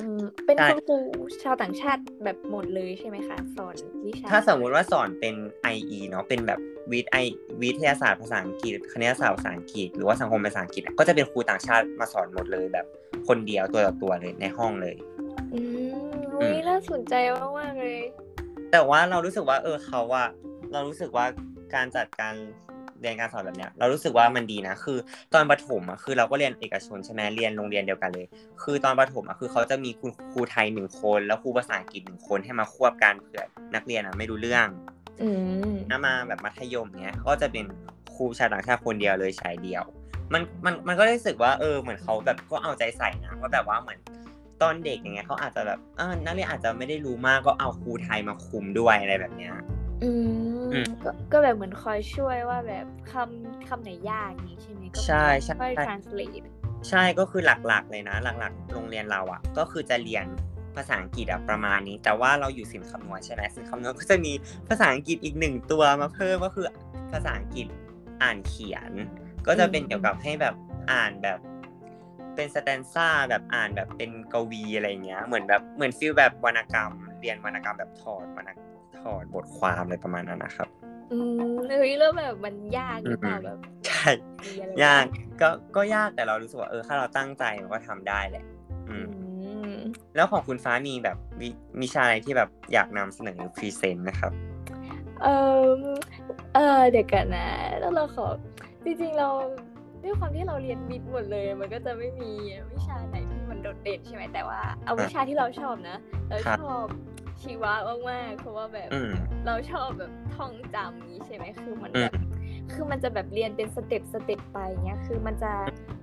Speaker 2: อืมเป็น
Speaker 1: ใช่
Speaker 2: คุณครูชาวต่างชาติแบบหมดเลยใช่ไหมคะ สอนวิชา
Speaker 1: ถ้าสมมุติว่าสอนเป็น IE เนาะเป็นแบบวิทย์ไอวิทยาศาสตร์ภาษาอังกฤษคณิตศาสตร์ภาษาอังกฤษหรือว่าสังคมภาษาอังกฤษอะก็จะเป็นครูต่างชาติมาสอนหมดเลยแบบคนเดียวตัวต่อตัวเลยในห้องเลย
Speaker 2: อืมอุ้ยน่าสนใจมากๆเลย
Speaker 1: แต่ว่าเรารู้สึกว่า เออเขาว่าเรารู้สึกว่าการจัดการเรียนการสอนแบบเนี้ย เรารู้สึกว่ามันดีนะ คือ ตอนประถมอะคือเราก็เรียนเอกชนใช่ไหมเรียนโรงเรียนเดียวกันเลย คือตอนประถมอะคือเขาจะมีคุณครูไทยหนึ่งคน แล้วครูภาษาอังกฤษหนึ่งคนให้มาควบกันเผื่อนักเรียนอะไม่รู้เรื่อง
Speaker 2: อืม
Speaker 1: ถ้ามาแบบมัธยมเนี้ยก็จะเป็นครูชาวต่างชาติคนเดียวเลยชายเดียว มันมันมันก็รู้สึกว่าเออเหมือนเขาแบบก็เอาใจใส่นะว่าแบบว่าเหมือน ตอนเด็กอย่างเงี้ยเขาอาจจะแบบเออนักเรียนอาจจะไม่ได้รู้มากก็เอาครูไทยมาคุมด้วยอะไรแบบเนี้ย
Speaker 2: อื
Speaker 1: อื
Speaker 2: ม
Speaker 1: ม
Speaker 2: ก็ก็แบบเหมือนคอยช่วยว่าแบบคำคำไหนยากนี้ใช่ไหมก็
Speaker 1: ใช่ใช่
Speaker 2: ค่อย translate
Speaker 1: ใช่ก็คือหลักๆเลยนะ หลักๆ โรงเรียนเราอะ ก็คือจะเรียนภาษาอังกฤษอะประมาณนี้ แต่ว่าเราอยู่ศิลป์คำนวณใช่ไหมศิลป์คำนวณก็จะมีภาษาอังกฤษอีกหนึ่งตัวมาเพิ่มก็คือภาษาอังกฤษอ่านเขียน ก็จะเป็น
Speaker 2: อืม
Speaker 1: เกี่ยวกับให้แบบอ่านแบบ เป็น stanza แบบอ่านแบบเป็นกวีอะไรเงี้ย เหมือนแบบเหมือน feel แบบวรรณกรรม เรียนวรรณกรรมแบบถอดวรรณถอดบทความอะไรประมาณนั้นนะครับ
Speaker 2: อืมเฮ้ยแล้วแบบมันยากหรือเปล่า
Speaker 1: อืม
Speaker 2: แบบ
Speaker 1: ใช่
Speaker 2: มีอะไร
Speaker 1: ยากก็ก็ยากแต่เรารู้สึกว่าเออถ้าเราตั้งใจมันก็ทำได้แหละ อื
Speaker 2: อื
Speaker 1: ม
Speaker 2: ม
Speaker 1: แล้วของคุณฟ้ามีแบบวิวิชาอะไรที่แบบอยากนำเสนอพรีเซนต์นะครับ
Speaker 2: เออเออเดี๋ยวกันนะแล้วเราขอจริงๆเรา ด้วยความที่เราเรียนวิทย์หมดเลย มันก็จะไม่มีวิชาไหนที่มันโดดเด่นใช่ไหมแต่ว่าเอาวิชาที่เราชอบนะเรา
Speaker 1: ครับ
Speaker 2: ชอบชีวะมากๆเพราะว่าแบบ
Speaker 1: อืม
Speaker 2: เราชอบแบบท่องจำนี้ใช่ไหมคือมัน
Speaker 1: อื
Speaker 2: แบ
Speaker 1: ม
Speaker 2: บคือมันจะแบบเรียนเป็น step step ไปเงี้ยคือมันจะ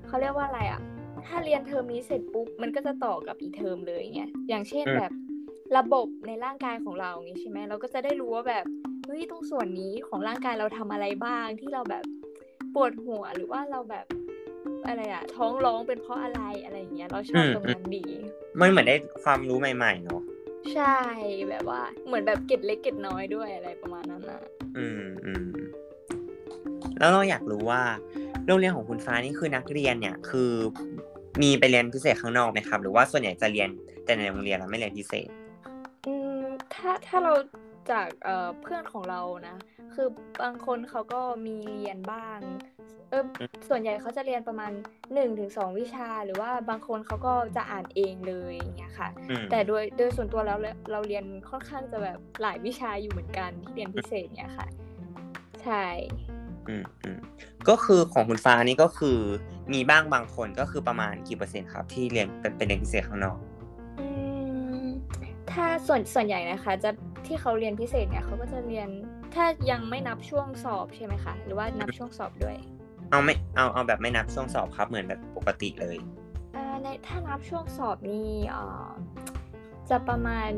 Speaker 2: เขาเรียกว่าอะไรอะ ถ้าเรียนเทอมนี้เสร็จปุ๊บมันก็จะต่อกับอีกเทอมเลยเงี้ยอย่างเช่น
Speaker 1: อืม
Speaker 2: แบบระบบในร่างกายของเราอย่างงี้ใช่ไหมเราก็จะได้รู้ว่าแบบเฮ้ยตรงส่วนนี้ของร่างกายเราทำอะไรบ้างที่เราแบบ ปวดหัวหรือว่าเราแบบอะไรอะท้องร้องเป็นเพราะอะไรอะไรอย่างเงี้ยเราชอบตรงนั้นดี
Speaker 1: มันเหมือนได้ความรู้ใหม่ๆเนาะ
Speaker 2: ใช่แบบว่า เหมือนแบบเก็ดเล็กเก็ดน้อยด้วยอะไรประมาณนั้นนะ
Speaker 1: อืมอืมแล้วเราอยากรู้ว่าโรงเรียนของคุณฟ้านี่คือนักเรียนเนี่ย คือมีไปเรียนพิเศษข้างนอกไหมครับ หรือว่าส่วนใหญ่จะเรียนแต่ในโรงเรียนแล้วไม่เรียนพิเศษ
Speaker 2: อืมถ้าถ้าเรา จากเอ่อเพื่อนของเรานะ คือบางคนเขาก็มีเรียนบ้างเออ
Speaker 1: อืม
Speaker 2: ส่วนใหญ่เขาจะเรียนประมาณ1นถึงสวิชา หรือว่าบางคนเขาก็จะอ่านเองเลยอย่างเงี้ยค่ะ
Speaker 1: อืม
Speaker 2: แต่โดยโดยส่วนตัวแล้วเราเราเรียนค่อนข้างจะแบบหลายวิชาอยู่เหมือนกันที่เรียนพิเศษเนี่ยค่ะ ใช่
Speaker 1: อืมอืมก็คือของคุณฟ้านี่ก็คือมีบ้างบางคนก็คือประมาณกี่เปอร์เซ็นต์ครับ ที่เรียนเป็นเป็นเรียนพิเศษข้างนอก
Speaker 2: อืม ถ้าส่วนส่วนใหญ่นะคะ จะที่เขาเรียนพิเศษเนี่ยเขาก็จะเรียนถ้ายังไม่นับช่วงสอบใช่ไหมคะ หรือว่านับช่วงสอบด้วย
Speaker 1: เอาไม่เอาเอาแบบไม่นับช่วงสอบครับเหมือนแบบปกติเลย
Speaker 2: อ่าในถ้านับช่วงสอบนี่อ่าจะประมาณ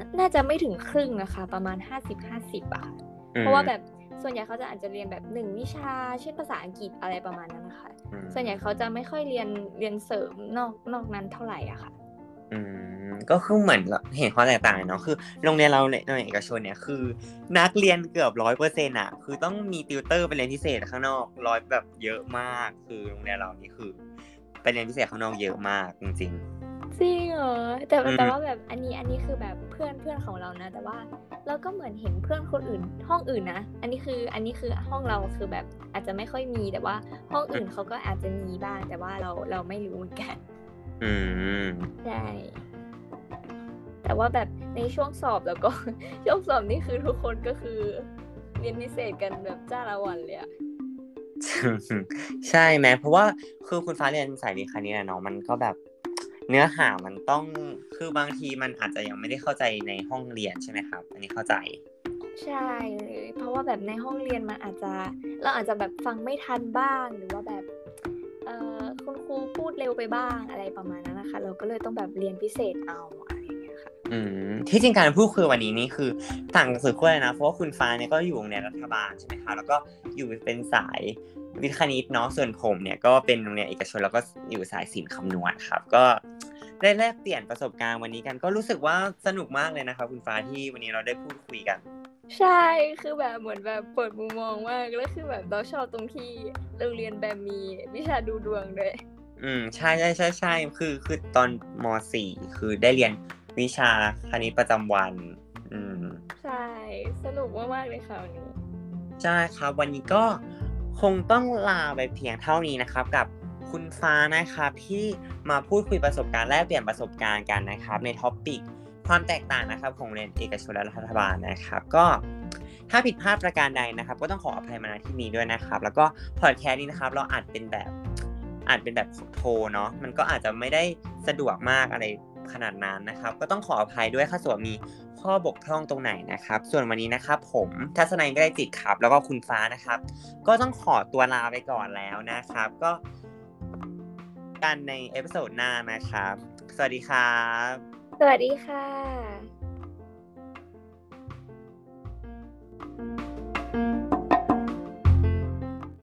Speaker 2: นน่าจะไม่ถึงครึ่งนะคะ ประมาณ 50-50อะค่ะ
Speaker 1: อืม
Speaker 2: เพราะว่าแบบส่วนใหญ่เขาจะอาจจะเรียนแบบหนึ่งวิชา เช่นภาษาอังกฤษอะไรประมาณนั้นนะคะ
Speaker 1: อืม
Speaker 2: ส่วนใหญ่เขาจะไม่ค่อยเรียนเรียนเสริมนอกนอกนั้นเท่าไหร่อะค่ะ
Speaker 1: อืมก็คือเหมือนเห็นความแตกต่างเลยเนาะคือโรงเรียนเราในในเอกชนเนี่ยคือ นักเรียนเกือบร้อยเปอร์เซ็นต์อะคือต้องมีติวเตอร์ไปเรียนพิเศษข้างนอกร้อยแบบเยอะมาก คือโรงเรียนเรานี่คือไปเรียนพิเศษข้างนอกเยอะมากจริง
Speaker 2: จริงเหรอแต่
Speaker 1: อืม
Speaker 2: แต่ว่าแบบอันนี้อันนี้คือแบบเพื่อนเพื่อนของเรานะ แต่ว่าเราก็เหมือนเห็นเพื่อนคนอื่น ห้องอื่นนะอันนี้คืออันนี้คือห้องเราคือแบบอาจจะไม่ค่อยมีแต่ว่าห้องอื่นเขาก็อาจจะมีบ้างแต่ว่าเราเราไม่รู้เหมือนกัน
Speaker 1: ๆ อืม
Speaker 2: ใช่แต่ว่าแบบในช่วงสอบแล้วก็ ช่วงสอบนี่คือทุกคนก็คือ เรียนพิเศษกันแบบจ้าละวันเลยอะ
Speaker 1: ใช่ไหมเพราะว่าคือคุณฟ้าเรียนสายวิทย์คณิตอะเนาะมันก็แบบ เนื้อหามันต้องคือบางทีมันอาจจะยังไม่ได้เข้าใจในห้องเรียนใช่ไหมครับ อันนี้เข้าใจ
Speaker 2: ใช่เลยเพราะว่าแบบในห้องเรียนมันอาจจะ เราอาจจะแบบฟังไม่ทันบ้างหรือว่าแบบเอ่อคุณค รูพูดเร็วไปบ้างอะไรประมาณนั้นนะคะ เราก็เลยต้องแบบเรียนพิเศษเอาอะไรอย่างเงี้ยค่ะ
Speaker 1: อืมที่จริงการพูดคุยวันนี้นี่คือต่างจากสื่อคุยเลยนะ เพราะว่าคุณฟ้าเนี่ยก็อยู่ในรัฐบาลใช่ไหมคะแล้วก็อยู่เป็นสายวิทย์คณิตเนาะส่วนผมเนี่ยก็เป็นโรงเรียนเอกชนแล้วก็อยู่สายศิลป์คำนวณครับ ก็ได้แลกเปลี่ยนประสบการณ์วันนี้กันก็รู้สึกว่าสนุกมากเลยนะครับคุณฟ้าที่วันนี้เราได้พูดคุยกัน
Speaker 2: ใช่คือแบบเหมือนแบบเปิดมุมมองมากแล้วคือแบบเราชอบตรงที่โรงเรียนแบบมีวิชาดูดวงด้วย
Speaker 1: อืมใช่ใช่ใช่ใช่คือคือตอนมสี่คือได้เรียนวิชาคณิตประจำวัน อืม
Speaker 2: ใช่ สนุกมากๆเลยค่ะวันนี้
Speaker 1: ใช่ครับ วันนี้ก็คงต้องลาไปเพียงเท่านี้นะครับ กับคุณฟ้านะครับที่มาพูดคุยประสบการณ์แลกเปลี่ยนประสบการณ์กันนะครับ ในท็อปปิกความแตกต่างนะครับของเรียนเอกชนและรัฐบาลนะครับ ก็ถ้าผิดพลาดประการใดนะครับ ก็ต้องขออภัยมาณที่นี้ด้วยนะครับ แล้วก็พอดแคสต์นี้นะครับ เราอัดเป็นแบบ อาจเป็นแบบโทรเนาะมันก็อาจจะไม่ได้สะดวกมากอะไรขนาดนั้นนะครับ ก็ต้องขออภัยด้วยค่ะส่วนมีข้อบกพร่องตรงไหนนะครับ ส่วนวันนี้นะครับ ผมทัศนัยก็ได้จิตครับ แล้วก็คุณฟ้านะครับ ก็ต้องขอตัวลาไปก่อนแล้วนะครับ ก็กันใน episode หน้านะครับ สวัสดีครับ
Speaker 2: สวัสดีค่ะ